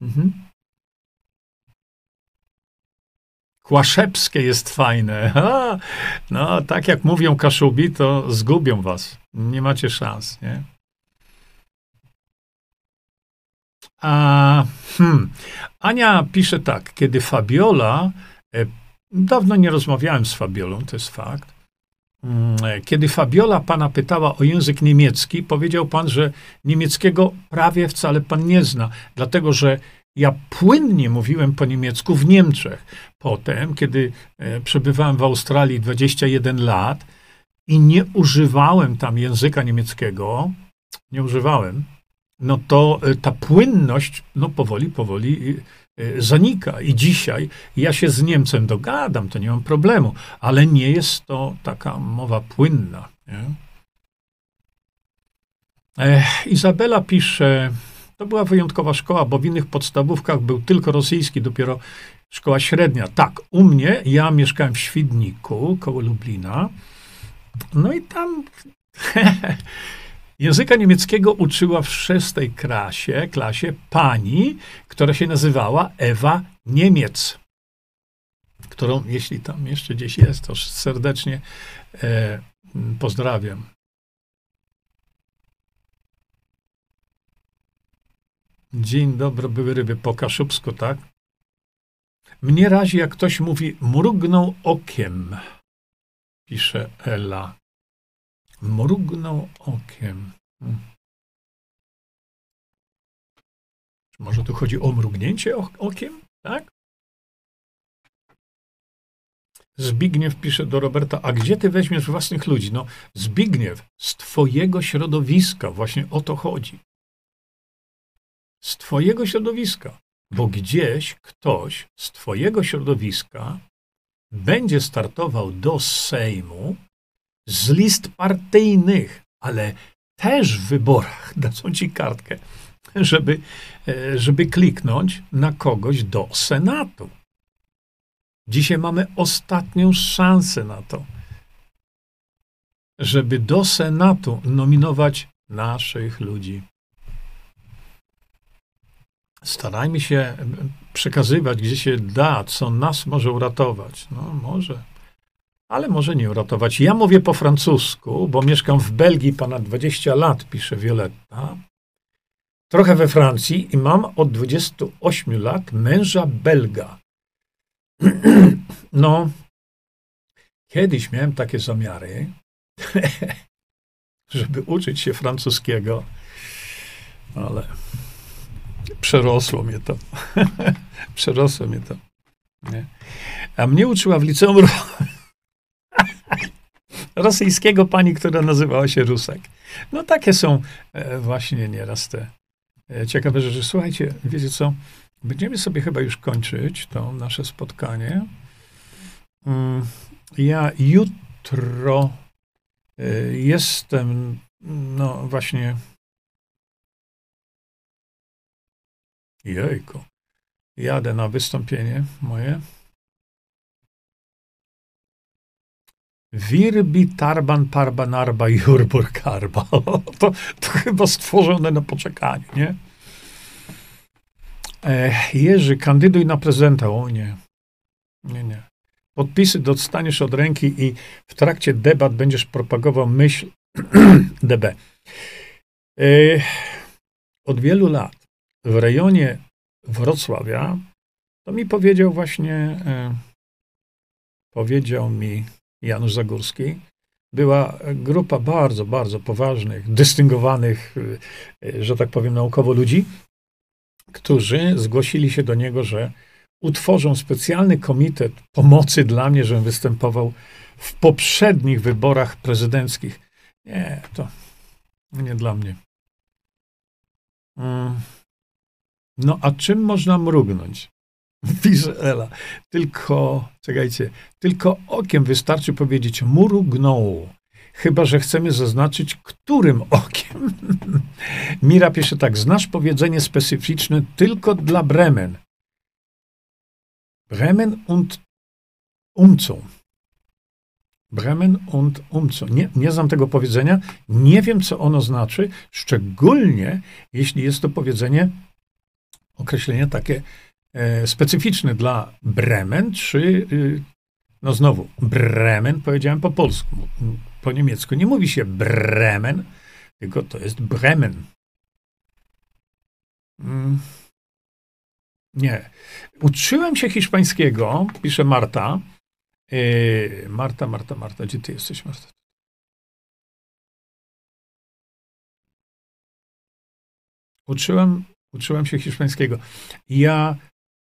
Mhm. Kłaszewskie jest fajne. (laughs) Ha! No, tak jak mówią Kaszubi, to zgubią was. Nie macie szans, nie? A, hmm. Ania pisze tak, kiedy Fabiola, e, dawno nie rozmawiałem z Fabiolą, to jest fakt, Mm, kiedy Fabiola pana pytała o język niemiecki, powiedział pan, że niemieckiego prawie wcale pan nie zna, dlatego że ja płynnie mówiłem po niemiecku w Niemczech. Potem, kiedy e, przebywałem w Australii 21 lat i nie używałem tam języka niemieckiego, nie używałem, no to e, ta płynność, no powoli, powoli Y, zanika. I dzisiaj ja się z Niemcem dogadam, to nie mam problemu, ale nie jest to taka mowa płynna. Nie? Ech, Izabela pisze, to była wyjątkowa szkoła, bo w innych podstawówkach był tylko rosyjski, dopiero szkoła średnia. Tak, u mnie, ja mieszkałem w Świdniku, koło Lublina, no i tam (laughs) Języka niemieckiego uczyła w szóstej klasie, klasie pani, która się nazywała Ewa Niemiec, którą, jeśli tam jeszcze gdzieś jest, to serdecznie e, pozdrawiam. Dzień dobry, były ryby po kaszubsku, tak? Mnie razi, jak ktoś mówi, mrugnął okiem, pisze Ela. Mrugnął okiem. Hmm. Może tu chodzi o mrugnięcie okiem? Tak? Zbigniew pisze do Roberta, a gdzie ty weźmiesz własnych ludzi? No, Zbigniew, z twojego środowiska, właśnie o to chodzi. Z twojego środowiska, bo gdzieś ktoś z twojego środowiska będzie startował do Sejmu z list partyjnych, ale też w wyborach (laughs) dadzą ci kartkę, żeby, e, żeby kliknąć na kogoś do Senatu. Dzisiaj mamy ostatnią szansę na to, żeby do Senatu nominować naszych ludzi. Starajmy się przekazywać, gdzie się da, co nas może uratować. No, może ale może nie uratować. Ja mówię po francusku, bo mieszkam w Belgii ponad 20 lat, pisze Violetta. Trochę we Francji i mam od 28 lat męża Belga. (clears throat) No, kiedyś miałem takie zamiary, (laughs) żeby uczyć się francuskiego, ale przerosło mnie to. (laughs) przerosło mnie to. Nie? A mnie uczyła w liceum rosyjskiego pani, która nazywała się Rusek. No takie są e, właśnie nieraz te e, ciekawe rzeczy. Słuchajcie, wiecie co? Będziemy sobie chyba już kończyć to nasze spotkanie. Mm, ja jutro e, jestem, no właśnie. Jejku. Jadę na wystąpienie moje. Wirbi tarban parbanarba jurbur karba. (laughs) To, to chyba stworzone na poczekaniu, nie? E, Jerzy, kandyduj na prezydenta. O nie. Nie, nie. Podpisy dostaniesz od ręki i w trakcie debat będziesz propagował myśl (clears throat) DB. E, od wielu lat w rejonie Wrocławia to mi powiedział właśnie, e, powiedział mi Janusz Zagórski, była grupa bardzo, bardzo poważnych, dystyngowanych, e, że tak powiem, naukowo ludzi, którzy zgłosili się do niego, że utworzą specjalny komitet pomocy dla mnie, żebym występował w poprzednich wyborach prezydenckich. Nie, to nie dla mnie. Mm. No a czym można mrugnąć? Pisze Ela. Tylko, czekajcie, tylko okiem wystarczy powiedzieć mrugnął. Chyba, że chcemy zaznaczyć, którym okiem. (laughs) Mira pisze tak, znasz powiedzenie specyficzne tylko dla Bremen. Bremen und Umzug. Bremen und Umzug. Nie, nie znam tego powiedzenia, nie wiem, co ono znaczy, szczególnie jeśli jest to powiedzenie, określenie takie e, specyficzne dla Bremen, czy, y, no znowu, Bremen powiedziałem po polsku, po niemiecku nie mówi się Bremen, tylko to jest Bremen. Mm. Nie. Uczyłem się hiszpańskiego, pisze Marta. Yy, Marta, Marta, Marta, gdzie ty jesteś, Marta? Uczyłem, uczyłem się hiszpańskiego. Ja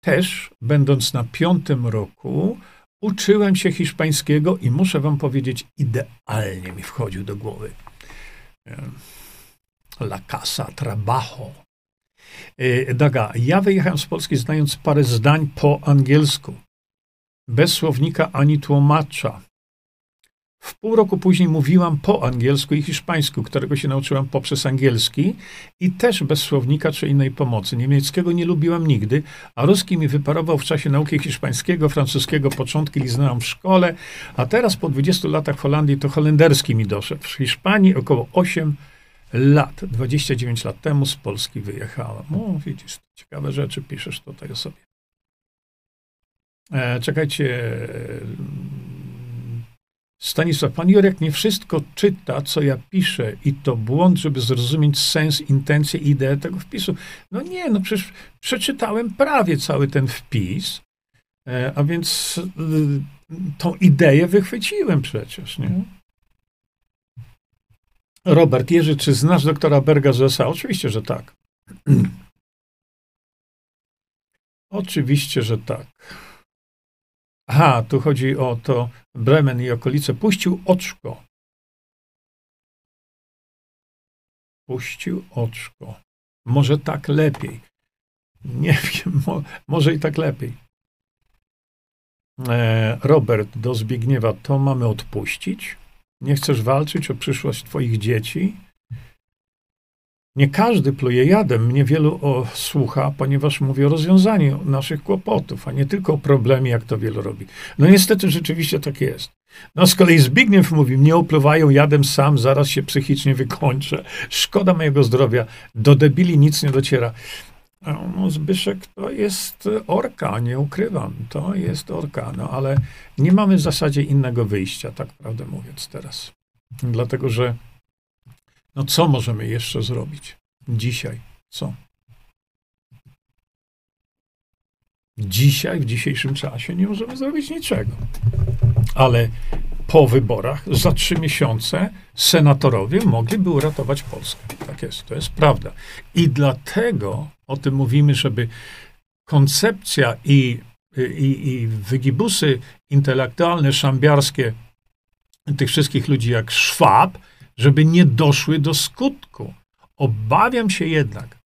też, będąc na piątym roku, uczyłem się hiszpańskiego i muszę wam powiedzieć, idealnie mi wchodził do głowy. La casa, trabajo. Y, Daga, ja wyjechałem z Polski znając parę zdań po angielsku. Bez słownika ani tłumacza. W pół roku później mówiłam po angielsku i hiszpańsku, którego się nauczyłam poprzez angielski i też bez słownika czy innej pomocy. Niemieckiego nie lubiłam nigdy, a ruski mi wyparował w czasie nauki hiszpańskiego, francuskiego, początki liznęłam w szkole, a teraz po 20 latach w Holandii to holenderski mi doszedł. W Hiszpanii około 8 lat, 29 lat temu z Polski wyjechałam. O, widzisz, ciekawe rzeczy piszesz tutaj o sobie. E, czekajcie. Stanisław, pan Jurek nie wszystko czyta, co ja piszę i to błąd, żeby zrozumieć sens, intencję, ideę tego wpisu. No nie, no przecież przeczytałem prawie cały ten wpis, e, a więc y, tą ideę wychwyciłem przecież, nie? Robert Jerzy, czy znasz doktora Berga z USA? Oczywiście, że tak. (clears throat) Oczywiście, że tak. Aha, tu chodzi o to Bremen i okolice. Puścił oczko. Puścił oczko. Może tak lepiej. Nie (laughs) wiem, mo, może i tak lepiej. E, Robert do Zbigniewa, to mamy odpuścić? Nie chcesz walczyć o przyszłość Twoich dzieci? Nie każdy pluje jadem. Mnie wielu słucha, ponieważ mówię o rozwiązaniu naszych kłopotów, a nie tylko o problemie, jak to wielu robi. No niestety rzeczywiście tak jest. No z kolei Zbigniew mówi, mnie opluwają jadem sam, zaraz się psychicznie wykończę. Szkoda mojego zdrowia. Do debili nic nie dociera. No, Zbyszek to jest orka, nie ukrywam. To jest orka, no ale nie mamy w zasadzie innego wyjścia, tak prawdę mówiąc teraz. Dlatego, że no co możemy jeszcze zrobić dzisiaj? Co? Dzisiaj, w dzisiejszym czasie nie możemy zrobić niczego. Ale po wyborach za trzy miesiące senatorowie mogliby uratować Polskę. Tak jest, to jest prawda. I dlatego o tym mówimy, żeby koncepcja i, i, i wygibusy intelektualne, szambiarskie tych wszystkich ludzi jak Szwab, żeby nie doszły do skutku. Obawiam się jednak,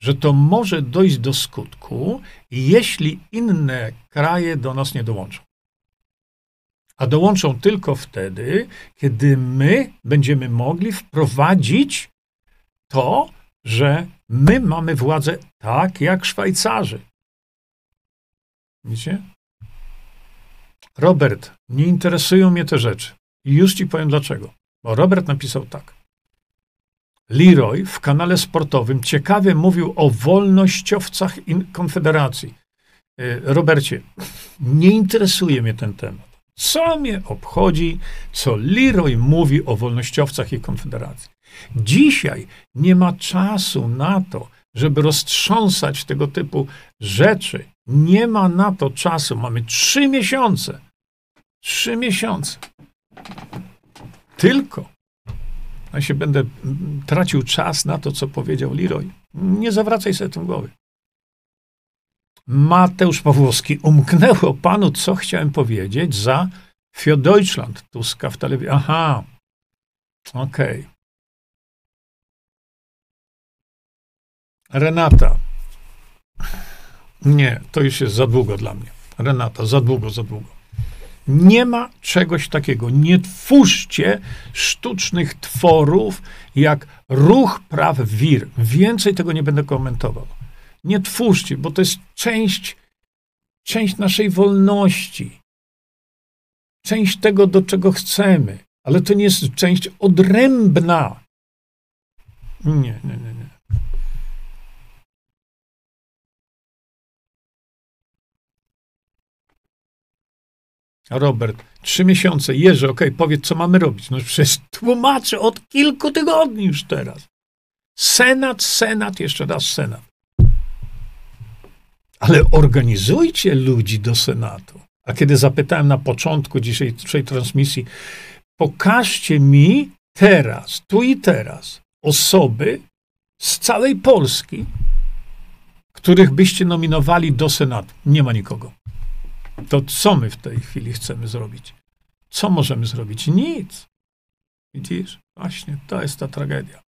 że to może dojść do skutku, jeśli inne kraje do nas nie dołączą. A dołączą tylko wtedy, kiedy my będziemy mogli wprowadzić to, że my mamy władzę tak jak Szwajcarzy. Widzicie? Robert, nie interesują mnie te rzeczy. I już ci powiem dlaczego. Bo Robert napisał tak. Leroy w kanale sportowym ciekawie mówił o wolnościowcach Konfederacji. E, Robercie, nie interesuje mnie ten temat. Co mnie obchodzi, co Leroy mówi o wolnościowcach i Konfederacji? Dzisiaj nie ma czasu na to, żeby roztrząsać tego typu rzeczy. Nie ma na to czasu. Mamy trzy miesiące. Trzy miesiące. Tylko. Ja się będę tracił czas na to, co powiedział Leroy. Nie zawracaj sobie tym głowy. Mateusz Pawłowski. Umknęło panu, co chciałem powiedzieć za für Deutschland Tuska w telewizji. Aha. Okej. Okay. Renata. Nie, to już jest za długo dla mnie. Renata, za długo, za długo. Nie ma czegoś takiego. Nie twórzcie sztucznych tworów jak ruch praw wir. Więcej tego nie będę komentował. Nie twórzcie, bo to jest część, część naszej wolności. Część tego, do czego chcemy. Ale to nie jest część odrębna. Nie, nie, nie. Robert, trzy miesiące. Jerzy, okej, okay, powiedz, co mamy robić. No przecież tłumaczę od kilku tygodni już teraz. Senat, Senat, jeszcze raz Senat. Ale organizujcie ludzi do Senatu. A kiedy zapytałem na początku dzisiejszej transmisji, pokażcie mi teraz, tu i teraz, osoby z całej Polski, których byście nominowali do Senatu. Nie ma nikogo. To co my w tej chwili chcemy zrobić? Co możemy zrobić? Nic. Widzisz? Właśnie to jest ta tragedia.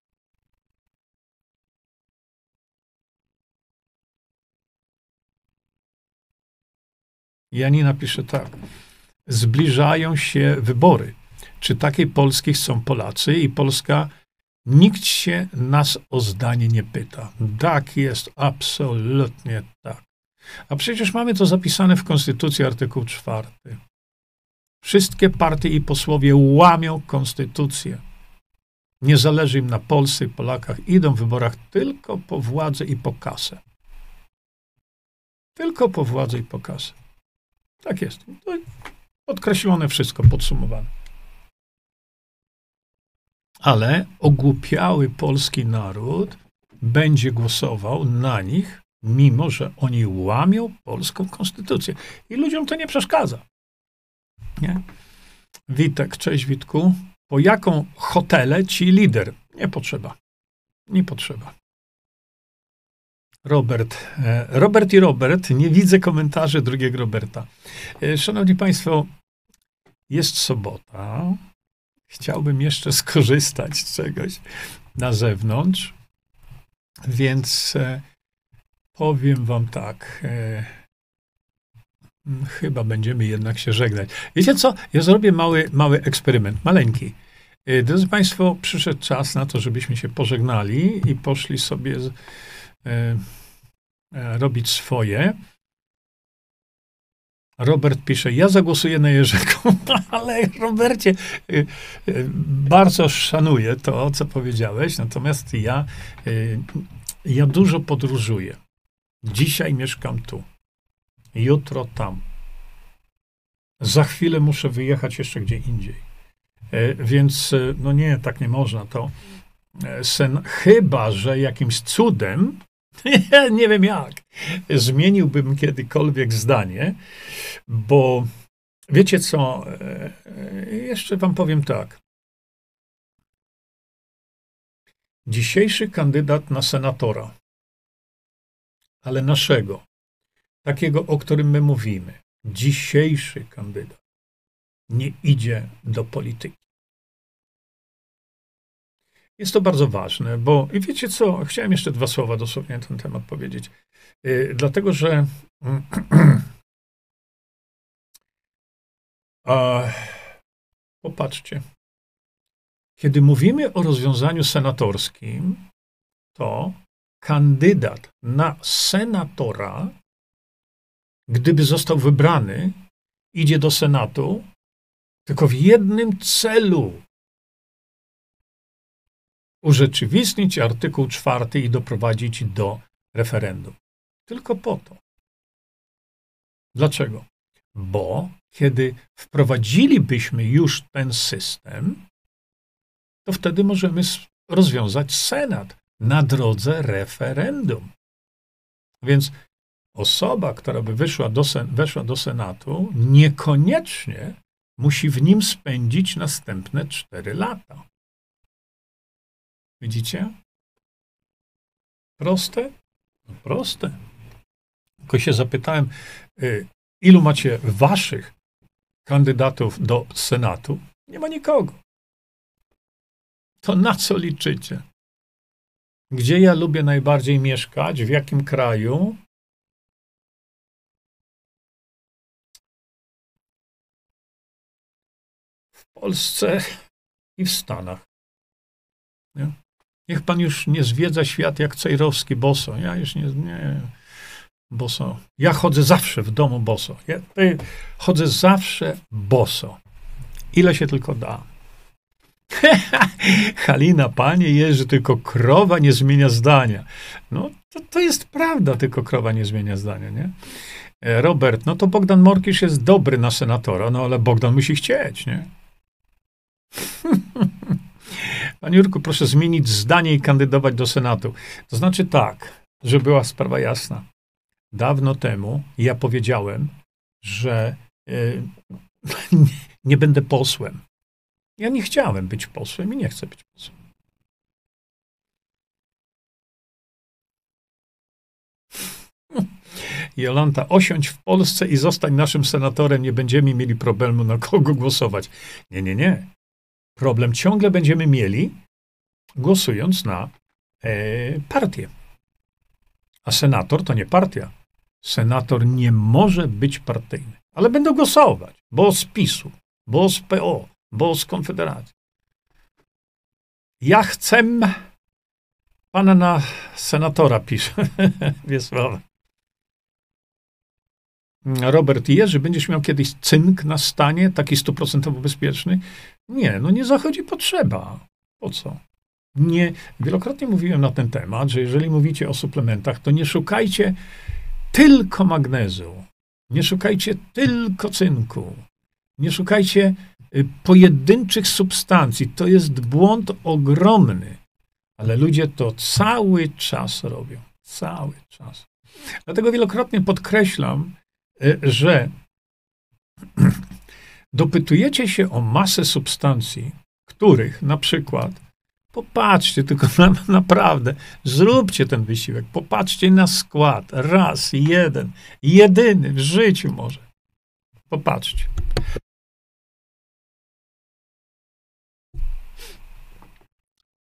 Janina pisze tak. Zbliżają się wybory. Czy takiej Polski chcą Polacy i Polska? Nikt się nas o zdanie nie pyta. Tak jest, absolutnie tak. A przecież mamy to zapisane w Konstytucji, artykuł 4. Wszystkie partie i posłowie łamią konstytucję. Nie zależy im na Polsce i Polakach. Idą w wyborach tylko po władzę i po kasę. Tylko po władzę i po kasę. Tak jest. Podkreślone wszystko, podsumowane. Ale ogłupiały polski naród będzie głosował na nich mimo że oni łamią polską konstytucję. I ludziom to nie przeszkadza. Nie? Witek, cześć Witku. Po jaką hotelę ci lider? Nie potrzeba. Nie potrzeba. Robert. E, Robert i Robert. Nie widzę komentarzy drugiego Roberta. E, szanowni Państwo, jest sobota. Chciałbym jeszcze (laughs) skorzystać z czegoś na zewnątrz, więc e, Powiem wam tak. E, chyba będziemy jednak się żegnać. Wiecie co? Ja zrobię mały, mały eksperyment, maleńki. E, drodzy Państwo, przyszedł czas na to, żebyśmy się pożegnali i poszli sobie z, e, e robić swoje. Robert pisze, ja zagłosuję na Jerzego, (laughs) ale Robercie, e, e, bardzo szanuję to, co powiedziałeś, natomiast ja, ja dużo podróżuję. Dzisiaj mieszkam tu, jutro tam. Za chwilę muszę wyjechać jeszcze gdzie indziej. E, więc, e, no nie, tak nie można. To e, sen, chyba, że jakimś cudem, (laughs) nie wiem jak, zmieniłbym kiedykolwiek zdanie, bo wiecie co, jeszcze wam powiem tak. Dzisiejszy kandydat na senatora ale naszego, takiego, o którym my mówimy, dzisiejszy kandydat, nie idzie do polityki. Jest to bardzo ważne, bo i wiecie co, chciałem jeszcze dwa słowa dosłownie na ten temat powiedzieć. Yy, dlatego, że (clears throat) a, popatrzcie, kiedy mówimy o rozwiązaniu senatorskim, to kandydat na senatora, gdyby został wybrany, idzie do Senatu tylko w jednym celu urzeczywistnić artykuł czwarty i doprowadzić do referendum. Tylko po to. Dlaczego? Bo kiedy wprowadzilibyśmy już ten system, to wtedy możemy rozwiązać Senat na drodze referendum. Więc osoba, która by wyszła do, weszła do Senatu, niekoniecznie musi w nim spędzić następne cztery lata. Widzicie? Proste? No proste. Tylko się zapytałem, y, ilu macie waszych kandydatów do Senatu? Nie ma nikogo. To na co liczycie? Gdzie ja lubię najbardziej mieszkać? W jakim kraju? W Polsce i w Stanach. Nie? Niech pan już nie zwiedza świat jak Cejrowski boso. Ja już nie, nie boso. Ja chodzę zawsze w domu boso. Ja chodzę zawsze boso. Ile się tylko da. (laughs) Halina, panie Jerzy, tylko krowa nie zmienia zdania. No, to, to jest prawda, tylko krowa nie zmienia zdania, nie? E, Robert, no to Bogdan Morkisz jest dobry na senatora, no ale Bogdan musi chcieć, nie? (laughs) Panie Jurku, proszę zmienić zdanie i kandydować do Senatu. To znaczy tak, żeby była sprawa jasna. Dawno temu ja powiedziałem, że (laughs) y, nie będę posłem. Ja nie chciałem być posłem i nie chcę być posłem. Jolanta, osiądź w Polsce i zostań naszym senatorem, nie będziemy mieli problemu, na kogo głosować. Nie, nie, nie. Problem ciągle będziemy mieli, głosując na e, partię. A senator to nie partia. Senator nie może być partyjny. Ale będą głosować, bo z PiSu, bo z PO, bo z Konfederacji. Ja chcę pana na senatora, pisze (laughs) Wiesława. Robert Jerzy, będziesz miał kiedyś cynk na stanie, taki stuprocentowo bezpieczny? Nie, no nie zachodzi potrzeba. Po co? Nie, wielokrotnie mówiłem na ten temat, że jeżeli mówicie o suplementach, to nie szukajcie tylko magnezu, nie szukajcie tylko cynku, nie szukajcie pojedynczych substancji. To jest błąd ogromny, ale ludzie to cały czas robią. Cały czas. Dlatego wielokrotnie podkreślam, y, że (clears throat) dopytujecie się o masę substancji, których na przykład Popatrzcie tylko na, (laughs) naprawdę, zróbcie ten wysiłek, popatrzcie na skład, raz, jeden, jedyny w życiu może. Popatrzcie.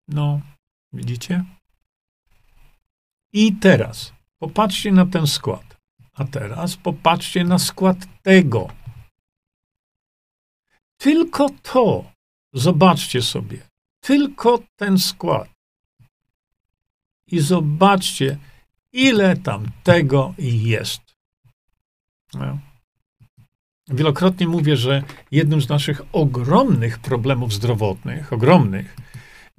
No, widzicie? I teraz popatrzcie na ten skład. A teraz popatrzcie na skład tego. Tylko to, zobaczcie sobie, tylko ten skład. I zobaczcie, ile tam tego jest. No. Wielokrotnie mówię, że jednym z naszych ogromnych problemów zdrowotnych, ogromnych,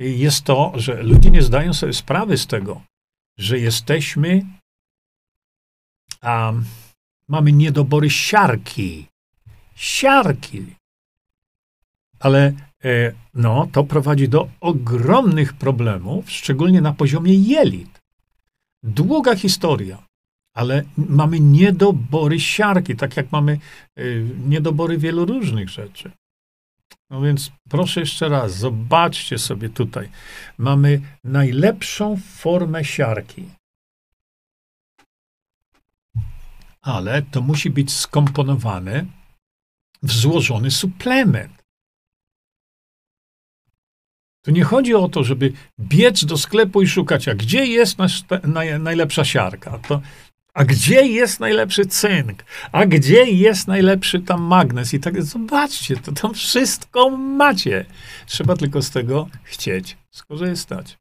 jest to, że ludzie nie zdają sobie sprawy z tego, że jesteśmy, a mamy niedobory siarki. Siarki. Ale E, no, to prowadzi do ogromnych problemów, szczególnie na poziomie jelit. Długa historia, ale mamy niedobory siarki, tak jak mamy e, niedobory wielu różnych rzeczy. No więc proszę jeszcze raz, zobaczcie sobie tutaj. Mamy najlepszą formę siarki. Ale to musi być skomponowane w złożony suplement. Tu nie chodzi o to, żeby biec do sklepu i szukać, a gdzie jest nasz, naj, najlepsza siarka, to, a gdzie jest najlepszy cynk, a gdzie jest najlepszy tam magnes i tak. Zobaczcie, to tam wszystko macie. Trzeba tylko z tego chcieć skorzystać.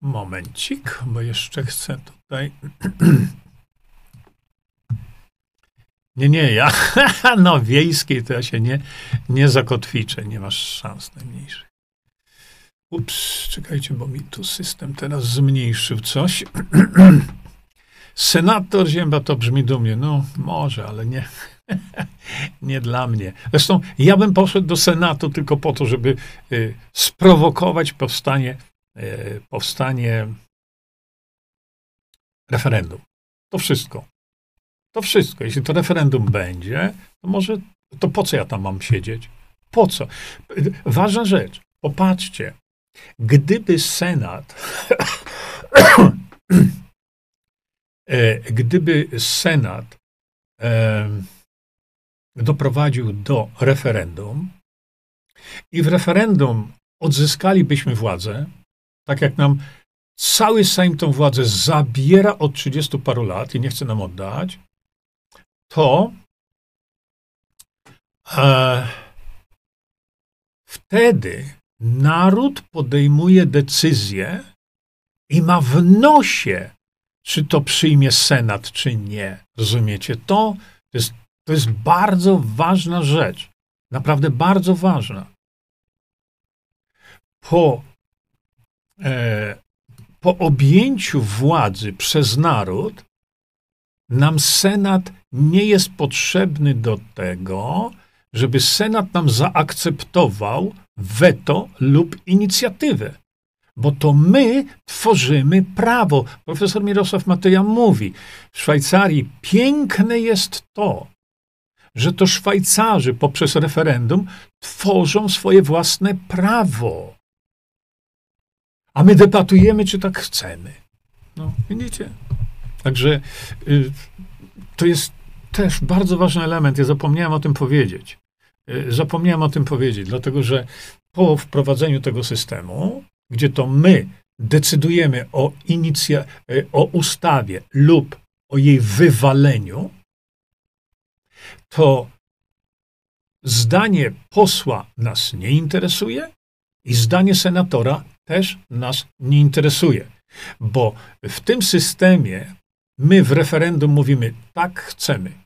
Momencik, bo jeszcze chcę tutaj. (clears throat) Nie, nie, ja (laughs) no wiejskiej to ja się nie, nie zakotwiczę, nie masz szans najmniejszych. Ups, czekajcie, bo mi tu system teraz zmniejszył coś. (clears throat) Senator Zięba to brzmi dumnie. No, może, ale nie. (laughs) nie dla mnie. Zresztą ja bym poszedł do Senatu tylko po to, żeby y, sprowokować powstanie, y, powstanie referendum. To wszystko. To wszystko. Jeśli to referendum będzie, to może, to po co ja tam mam siedzieć? Po co? Ważna rzecz. Popatrzcie. (coughs) Gdyby Senat, e, gdyby Senat doprowadził do referendum i w referendum odzyskalibyśmy władzę, tak jak nam cały Sejm tą władzę zabiera od 30 paru lat i nie chce nam oddać, to e, wtedy naród podejmuje decyzję i ma w nosie, czy to przyjmie Senat, czy nie. Rozumiecie? To, to, jest, to jest bardzo ważna rzecz. Naprawdę bardzo ważna. Po, e, po objęciu władzy przez naród, nam Senat nie jest potrzebny do tego, żeby Senat nam zaakceptował weto lub inicjatywę. Bo to my tworzymy prawo. Profesor Mirosław Mateja mówi, w Szwajcarii piękne jest to, że to Szwajcarzy poprzez referendum tworzą swoje własne prawo. A my debatujemy, czy tak chcemy. No, widzicie? Także y, to jest też bardzo ważny element. Ja zapomniałem o tym powiedzieć. Y, zapomniałem o tym powiedzieć, dlatego że po wprowadzeniu tego systemu, gdzie to my decydujemy o, inicja- y, o ustawie lub o jej wywaleniu, to zdanie posła nas nie interesuje i zdanie senatora też nas nie interesuje, bo w tym systemie my w referendum mówimy tak chcemy.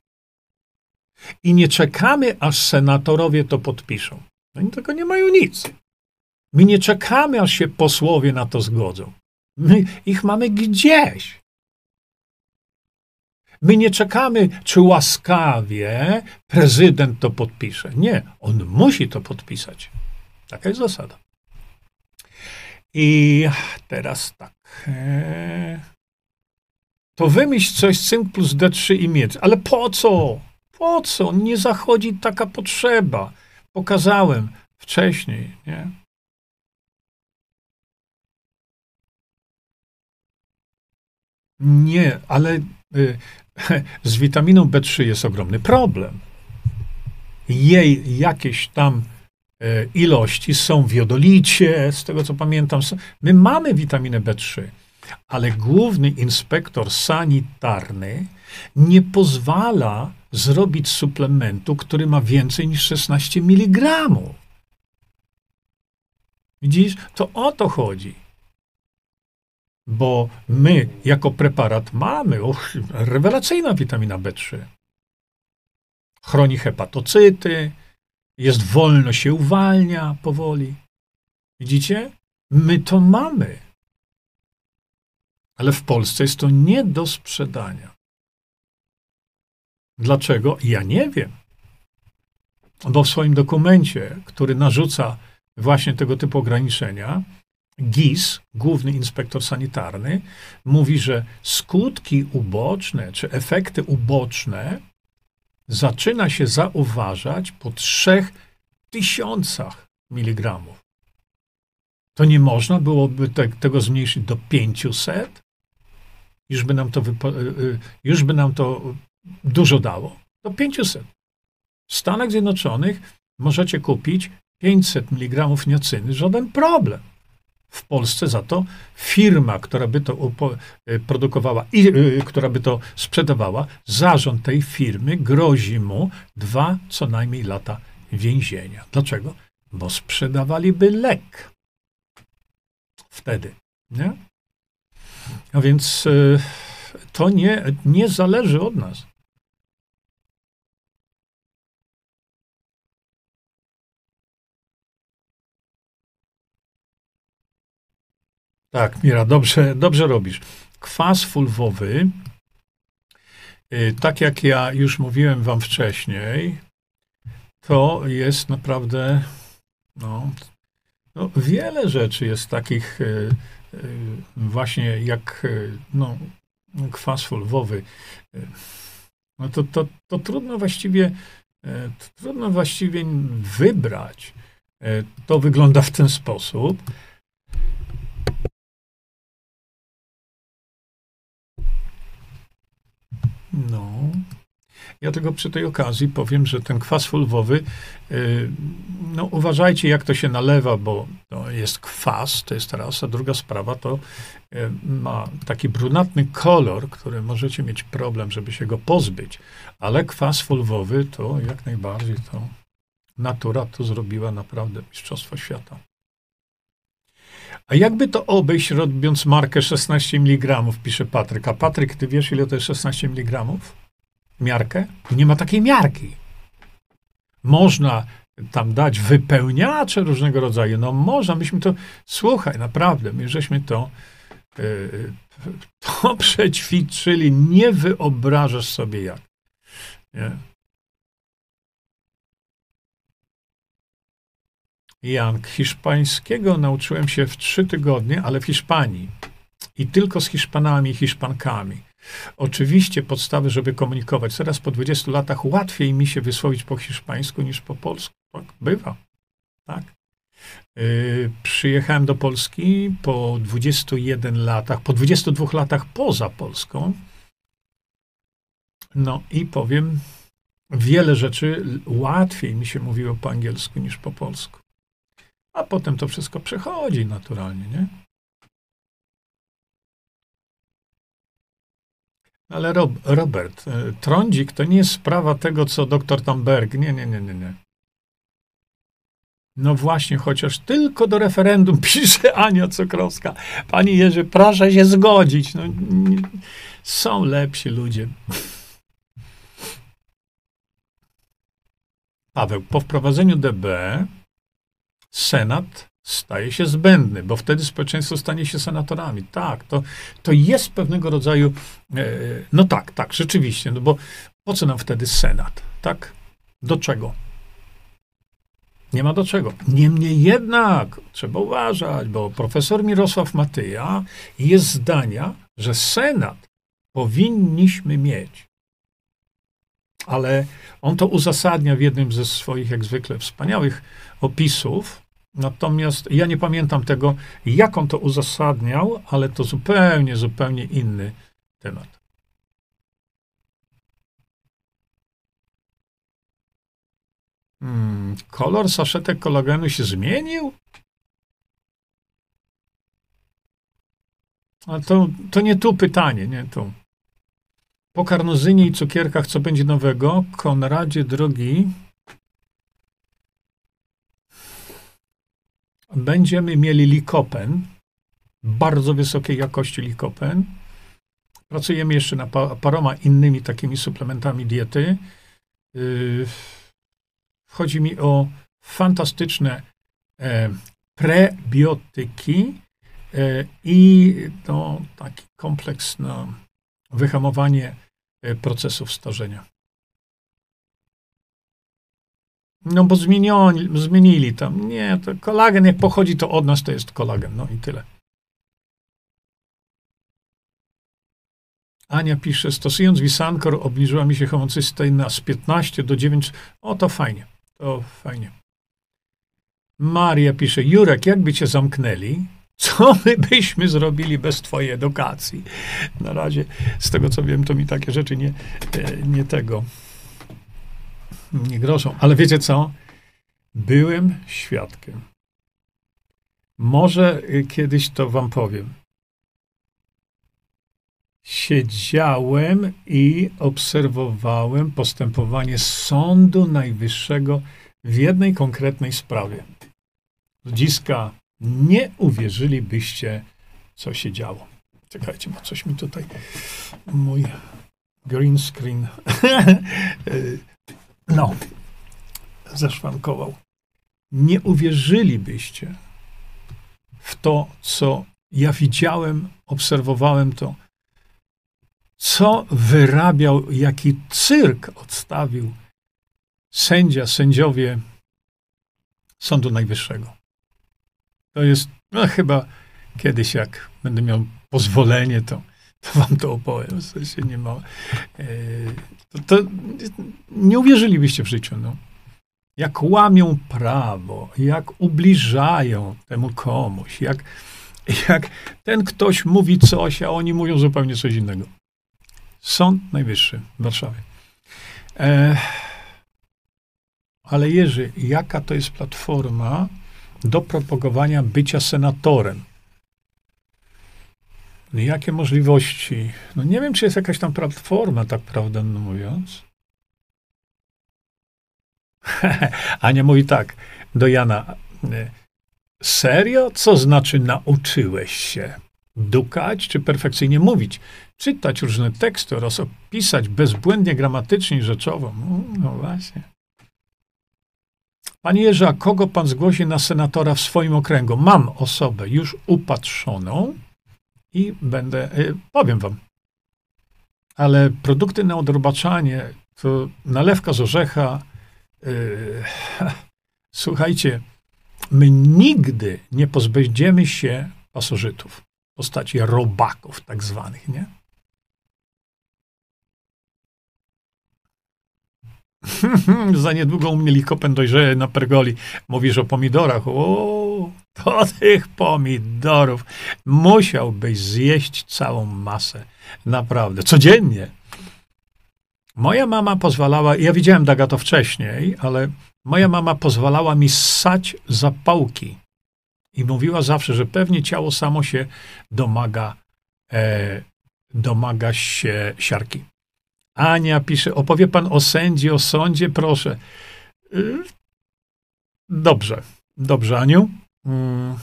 I nie czekamy, aż senatorowie to podpiszą. Oni tego nie mają nic. My nie czekamy, aż się posłowie na to zgodzą. My ich mamy gdzieś. My nie czekamy, czy łaskawie prezydent to podpisze. Nie, on musi to podpisać. Taka jest zasada. I teraz tak. E, to wymyśl coś cynk plus D3 i miedź. Ale po co? Po co? Nie zachodzi taka potrzeba. Pokazałem wcześniej, nie? Nie, ale y, (laughs) z witaminą B3 jest ogromny problem. Jej jakieś tam y, ilości są w jodolicie, z tego co pamiętam. My mamy witaminę B3 ale główny inspektor sanitarny nie pozwala zrobić suplementu, który ma więcej niż 16 mg. Widzisz? To o to chodzi. Bo my jako preparat mamy och, rewelacyjna witamina B3. Chroni hepatocyty, jest wolno się uwalnia powoli. Widzicie? My to mamy. Ale w Polsce jest to nie do sprzedania. Dlaczego? Ja nie wiem. Bo w swoim dokumencie, który narzuca właśnie tego typu ograniczenia, GIS, główny inspektor sanitarny, mówi, że skutki uboczne czy efekty uboczne zaczyna się zauważać po trzech tysiącach miligramów. To nie można byłoby te, tego zmniejszyć do 500? Już by nam to, y, y, już by nam to dużo dało. do 500. W Stanach Zjednoczonych możecie kupić 500 mg niacyny, żaden problem. W Polsce za to firma, która by to y, produkowała i y, która by to sprzedawała, zarząd tej firmy grozi mu dwa co najmniej lata więzienia. Dlaczego? Bo sprzedawaliby lek. Wtedy. Nie? A więc y, to nie, nie zależy od nas. Tak, Mira, dobrze, dobrze robisz. Kwas fulwowy, y, tak jak ja już mówiłem wam wcześniej, to jest naprawdę, no, no wiele rzeczy jest takich y, y, właśnie jak no, kwas fulwowy. No to, to, to trudno właściwie to trudno właściwie wybrać. To wygląda w ten sposób. No. Ja tylko przy tej okazji powiem, że ten kwas fulwowy, y, no uważajcie jak to się nalewa, bo to jest kwas, to jest raz, a druga sprawa to y, ma taki brunatny kolor, który możecie mieć problem, żeby się go pozbyć, ale kwas fulwowy to jak najbardziej to natura to zrobiła naprawdę mistrzostwo świata. A jakby to obejść, robiąc markę 16 mg, pisze Patryk. A Patryk, ty wiesz, ile to jest 16 mg? Miarkę? Nie ma takiej miarki. Można tam dać wypełniacze różnego rodzaju. No można, myśmy to, słuchaj, naprawdę, my żeśmy to, yy, (laughs) to przećwiczyli. Nie wyobrażasz sobie jak. Nie? Jank, hiszpańskiego nauczyłem się w trzy tygodnie, ale w Hiszpanii. I tylko z Hiszpanami i Hiszpankami. Oczywiście podstawy, żeby komunikować. Teraz po 20 latach łatwiej mi się wysłowić po hiszpańsku niż po polsku. Tak bywa. Tak. Yy, przyjechałem do Polski po 21 latach, po 22 latach poza Polską. No i powiem, wiele rzeczy łatwiej mi się mówiło po angielsku niż po polsku a potem to wszystko przechodzi naturalnie, nie? Ale Rob, Robert, e, trądzik to nie jest sprawa tego, co doktor Tamberg. Nie, nie, nie, nie, nie. No właśnie, chociaż tylko do referendum (laughs) pisze Ania Cukrowska. Pani Jerzy, proszę się zgodzić. No, nie, są lepsi ludzie. Paweł, po wprowadzeniu DB Senat staje się zbędny, bo wtedy społeczeństwo stanie się senatorami. Tak, to, to jest pewnego rodzaju, e, no tak, tak, rzeczywiście, no bo po co nam wtedy Senat, tak? Do czego? Nie ma do czego. Niemniej jednak trzeba uważać, bo profesor Mirosław Matyja jest zdania, że Senat powinniśmy mieć. Ale on to uzasadnia w jednym ze swoich, jak zwykle, wspaniałych opisów, Natomiast ja nie pamiętam tego, jak on to uzasadniał, ale to zupełnie, zupełnie inny temat. Hmm, kolor saszetek kolagenu się zmienił? Ale to, to nie tu pytanie, nie tu. Po karnozynie i cukierkach, co będzie nowego? Konradzie, drogi, będziemy mieli likopen, bardzo wysokiej jakości likopen. Pracujemy jeszcze nad paroma innymi takimi suplementami diety. Yy, chodzi mi o fantastyczne e, prebiotyki e, i no, taki kompleks na wyhamowanie e, procesów starzenia. No bo zmienili, zmienili tam. Nie, to kolagen, jak pochodzi to od nas, to jest kolagen. No i tyle. Ania pisze, stosując Wisankor obniżyła mi się homocysteina z 15 do 9. O, to fajnie. To fajnie. Maria pisze, Jurek, jakby cię zamknęli, co my byśmy zrobili bez twojej edukacji? Na razie, z tego co wiem, to mi takie rzeczy nie, e, nie tego, grożą. Ale wiecie co? Byłem świadkiem. Może y, kiedyś to wam powiem. Siedziałem i obserwowałem postępowanie Sądu Najwyższego w jednej konkretnej sprawie. Ludziska, nie uwierzylibyście, co się działo. Czekajcie, bo coś mi tutaj mój green screen (laughs) no zaszwankował. Nie uwierzylibyście w to, co ja widziałem, obserwowałem to, co wyrabiał, jaki cyrk odstawił sędzia, sędziowie Sądu Najwyższego. To jest, no chyba kiedyś, jak będę miał pozwolenie, to, to (laughs) wam to opowiem. W sensie nie ma. E, to, to, nie uwierzylibyście w życiu. No. Jak łamią prawo, jak ubliżają temu komuś, jak, jak ten ktoś mówi coś, a oni mówią zupełnie coś innego. Sąd Najwyższy w Warszawie. E, ale Jerzy, jaka to jest platforma do propagowania bycia senatorem? No jakie możliwości? No nie wiem, czy jest jakaś tam platforma, tak prawdę mówiąc. (laughs) Ania mówi tak do Jana. E, serio? Co znaczy nauczyłeś się? Dukać czy perfekcyjnie mówić? Czytać różne teksty oraz opisać bezbłędnie gramatycznie i rzeczowo. No, no właśnie. Panie Jerzy, kogo pan zgłosi na senatora w swoim okręgu? Mam osobę już upatrzoną i będę, y, powiem wam. Ale produkty na odrobaczanie to nalewka z orzecha. Yy, (laughs) słuchajcie, my nigdy nie pozbędziemy się pasożytów w postaci robaków tak zwanych, nie? (laughs) Za niedługo u mnie likopen dojrzeje na pergoli. Mówisz o pomidorach. To tych pomidorów musiałbyś zjeść całą masę. Naprawdę. Codziennie. Moja mama pozwalała, ja widziałem Daga to wcześniej, ale moja mama pozwalała mi ssać zapałki. I mówiła zawsze, że pewnie ciało samo się domaga, e, domaga się siarki. Ania pisze, opowie pan o sędzi, o sądzie, proszę. Y, dobrze, dobrze, Aniu. Mm.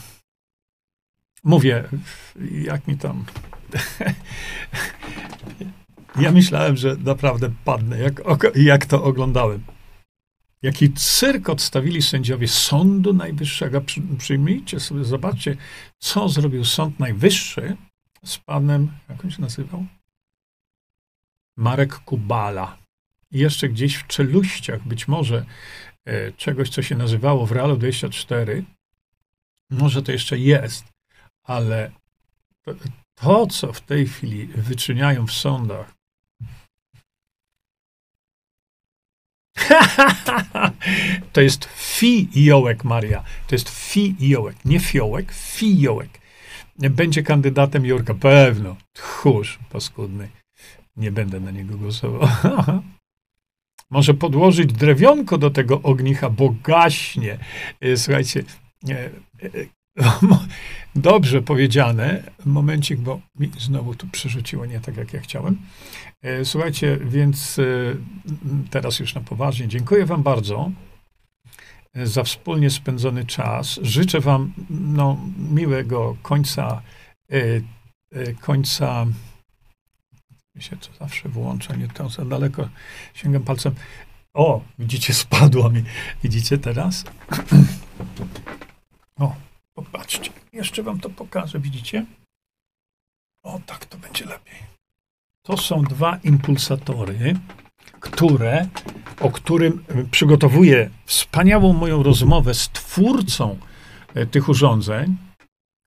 Mówię, jak mi tam. ja myślałem, że naprawdę padnę, jak, jak to oglądałem. Jaki cyrk odstawili sędziowie Sądu Najwyższego. Przyjmijcie sobie, zobaczcie, co zrobił Sąd Najwyższy z panem, jak on się nazywał? Marek Kubala. I jeszcze gdzieś w czeluściach, być może e, czegoś, co się nazywało w Realu 24, może to jeszcze jest, ale to, to co w tej chwili wyczyniają w sądach, (laughs) to jest fiołek, Maria. To jest fiołek, nie fiołek, fiołek. Będzie kandydatem Jorka, pewno. Tchórz paskudny. Nie będę na niego głosował. (laughs) Może podłożyć drewionko do tego ognicha, bo gaśnie. E, słuchajcie, dobrze powiedziane. Momencik, bo mi znowu tu przerzuciło nie tak, jak ja chciałem. Słuchajcie, więc teraz już na poważnie. Dziękuję Wam bardzo za wspólnie spędzony czas. Życzę Wam no, miłego końca, końca mi się to zawsze włącza, nie to za daleko sięgam palcem. O, widzicie, spadła mi. Widzicie teraz? (clears throat) O, popatrzcie. Jeszcze wam to pokażę, widzicie? O, tak to będzie lepiej. To są dwa impulsatory, które, o którym przygotowuję wspaniałą moją rozmowę z twórcą e, tych urządzeń,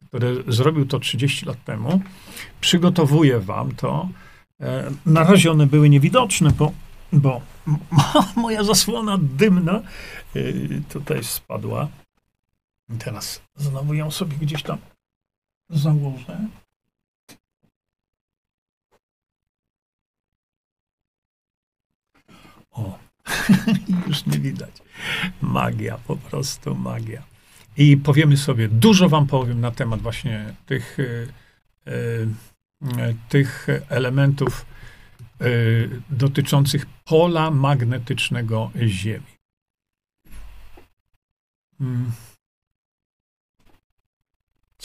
który zrobił to 30 lat temu. Przygotowuję wam to E, na razie one były niewidoczne, bo, bo (laughs) moja zasłona dymna e, tutaj spadła. I teraz znowu ją sobie gdzieś tam założę. O. (laughs) Już nie widać. Magia, po prostu magia. I powiemy sobie, dużo wam powiem na temat właśnie tych, y, y, tych elementów y, dotyczących pola magnetycznego Ziemi. Hmm.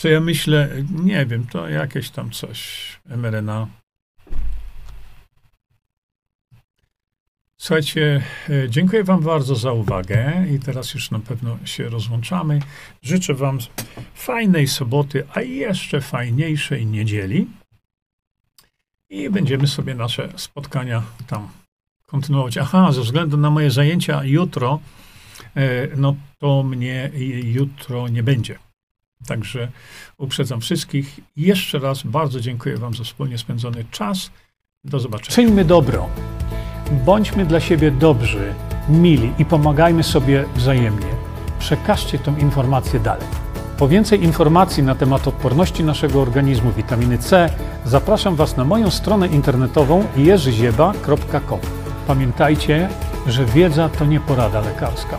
Co ja myślę, nie wiem, to jakieś tam coś mRNA. Słuchajcie, e, dziękuję Wam bardzo za uwagę i teraz już na pewno się rozłączamy. Życzę Wam fajnej soboty, a jeszcze fajniejszej niedzieli. I będziemy sobie nasze spotkania tam kontynuować. Aha, ze względu na moje zajęcia jutro, e, no to mnie jutro nie będzie. Także uprzedzam wszystkich. Jeszcze raz bardzo dziękuję Wam za wspólnie spędzony czas. Do zobaczenia. Czyńmy dobro. Bądźmy dla siebie dobrzy, mili i pomagajmy sobie wzajemnie. Przekażcie tę informację dalej. Po więcej informacji na temat odporności naszego organizmu witaminy C zapraszam Was na moją stronę internetową jerzyzieba.com. Pamiętajcie, że wiedza to nie porada lekarska.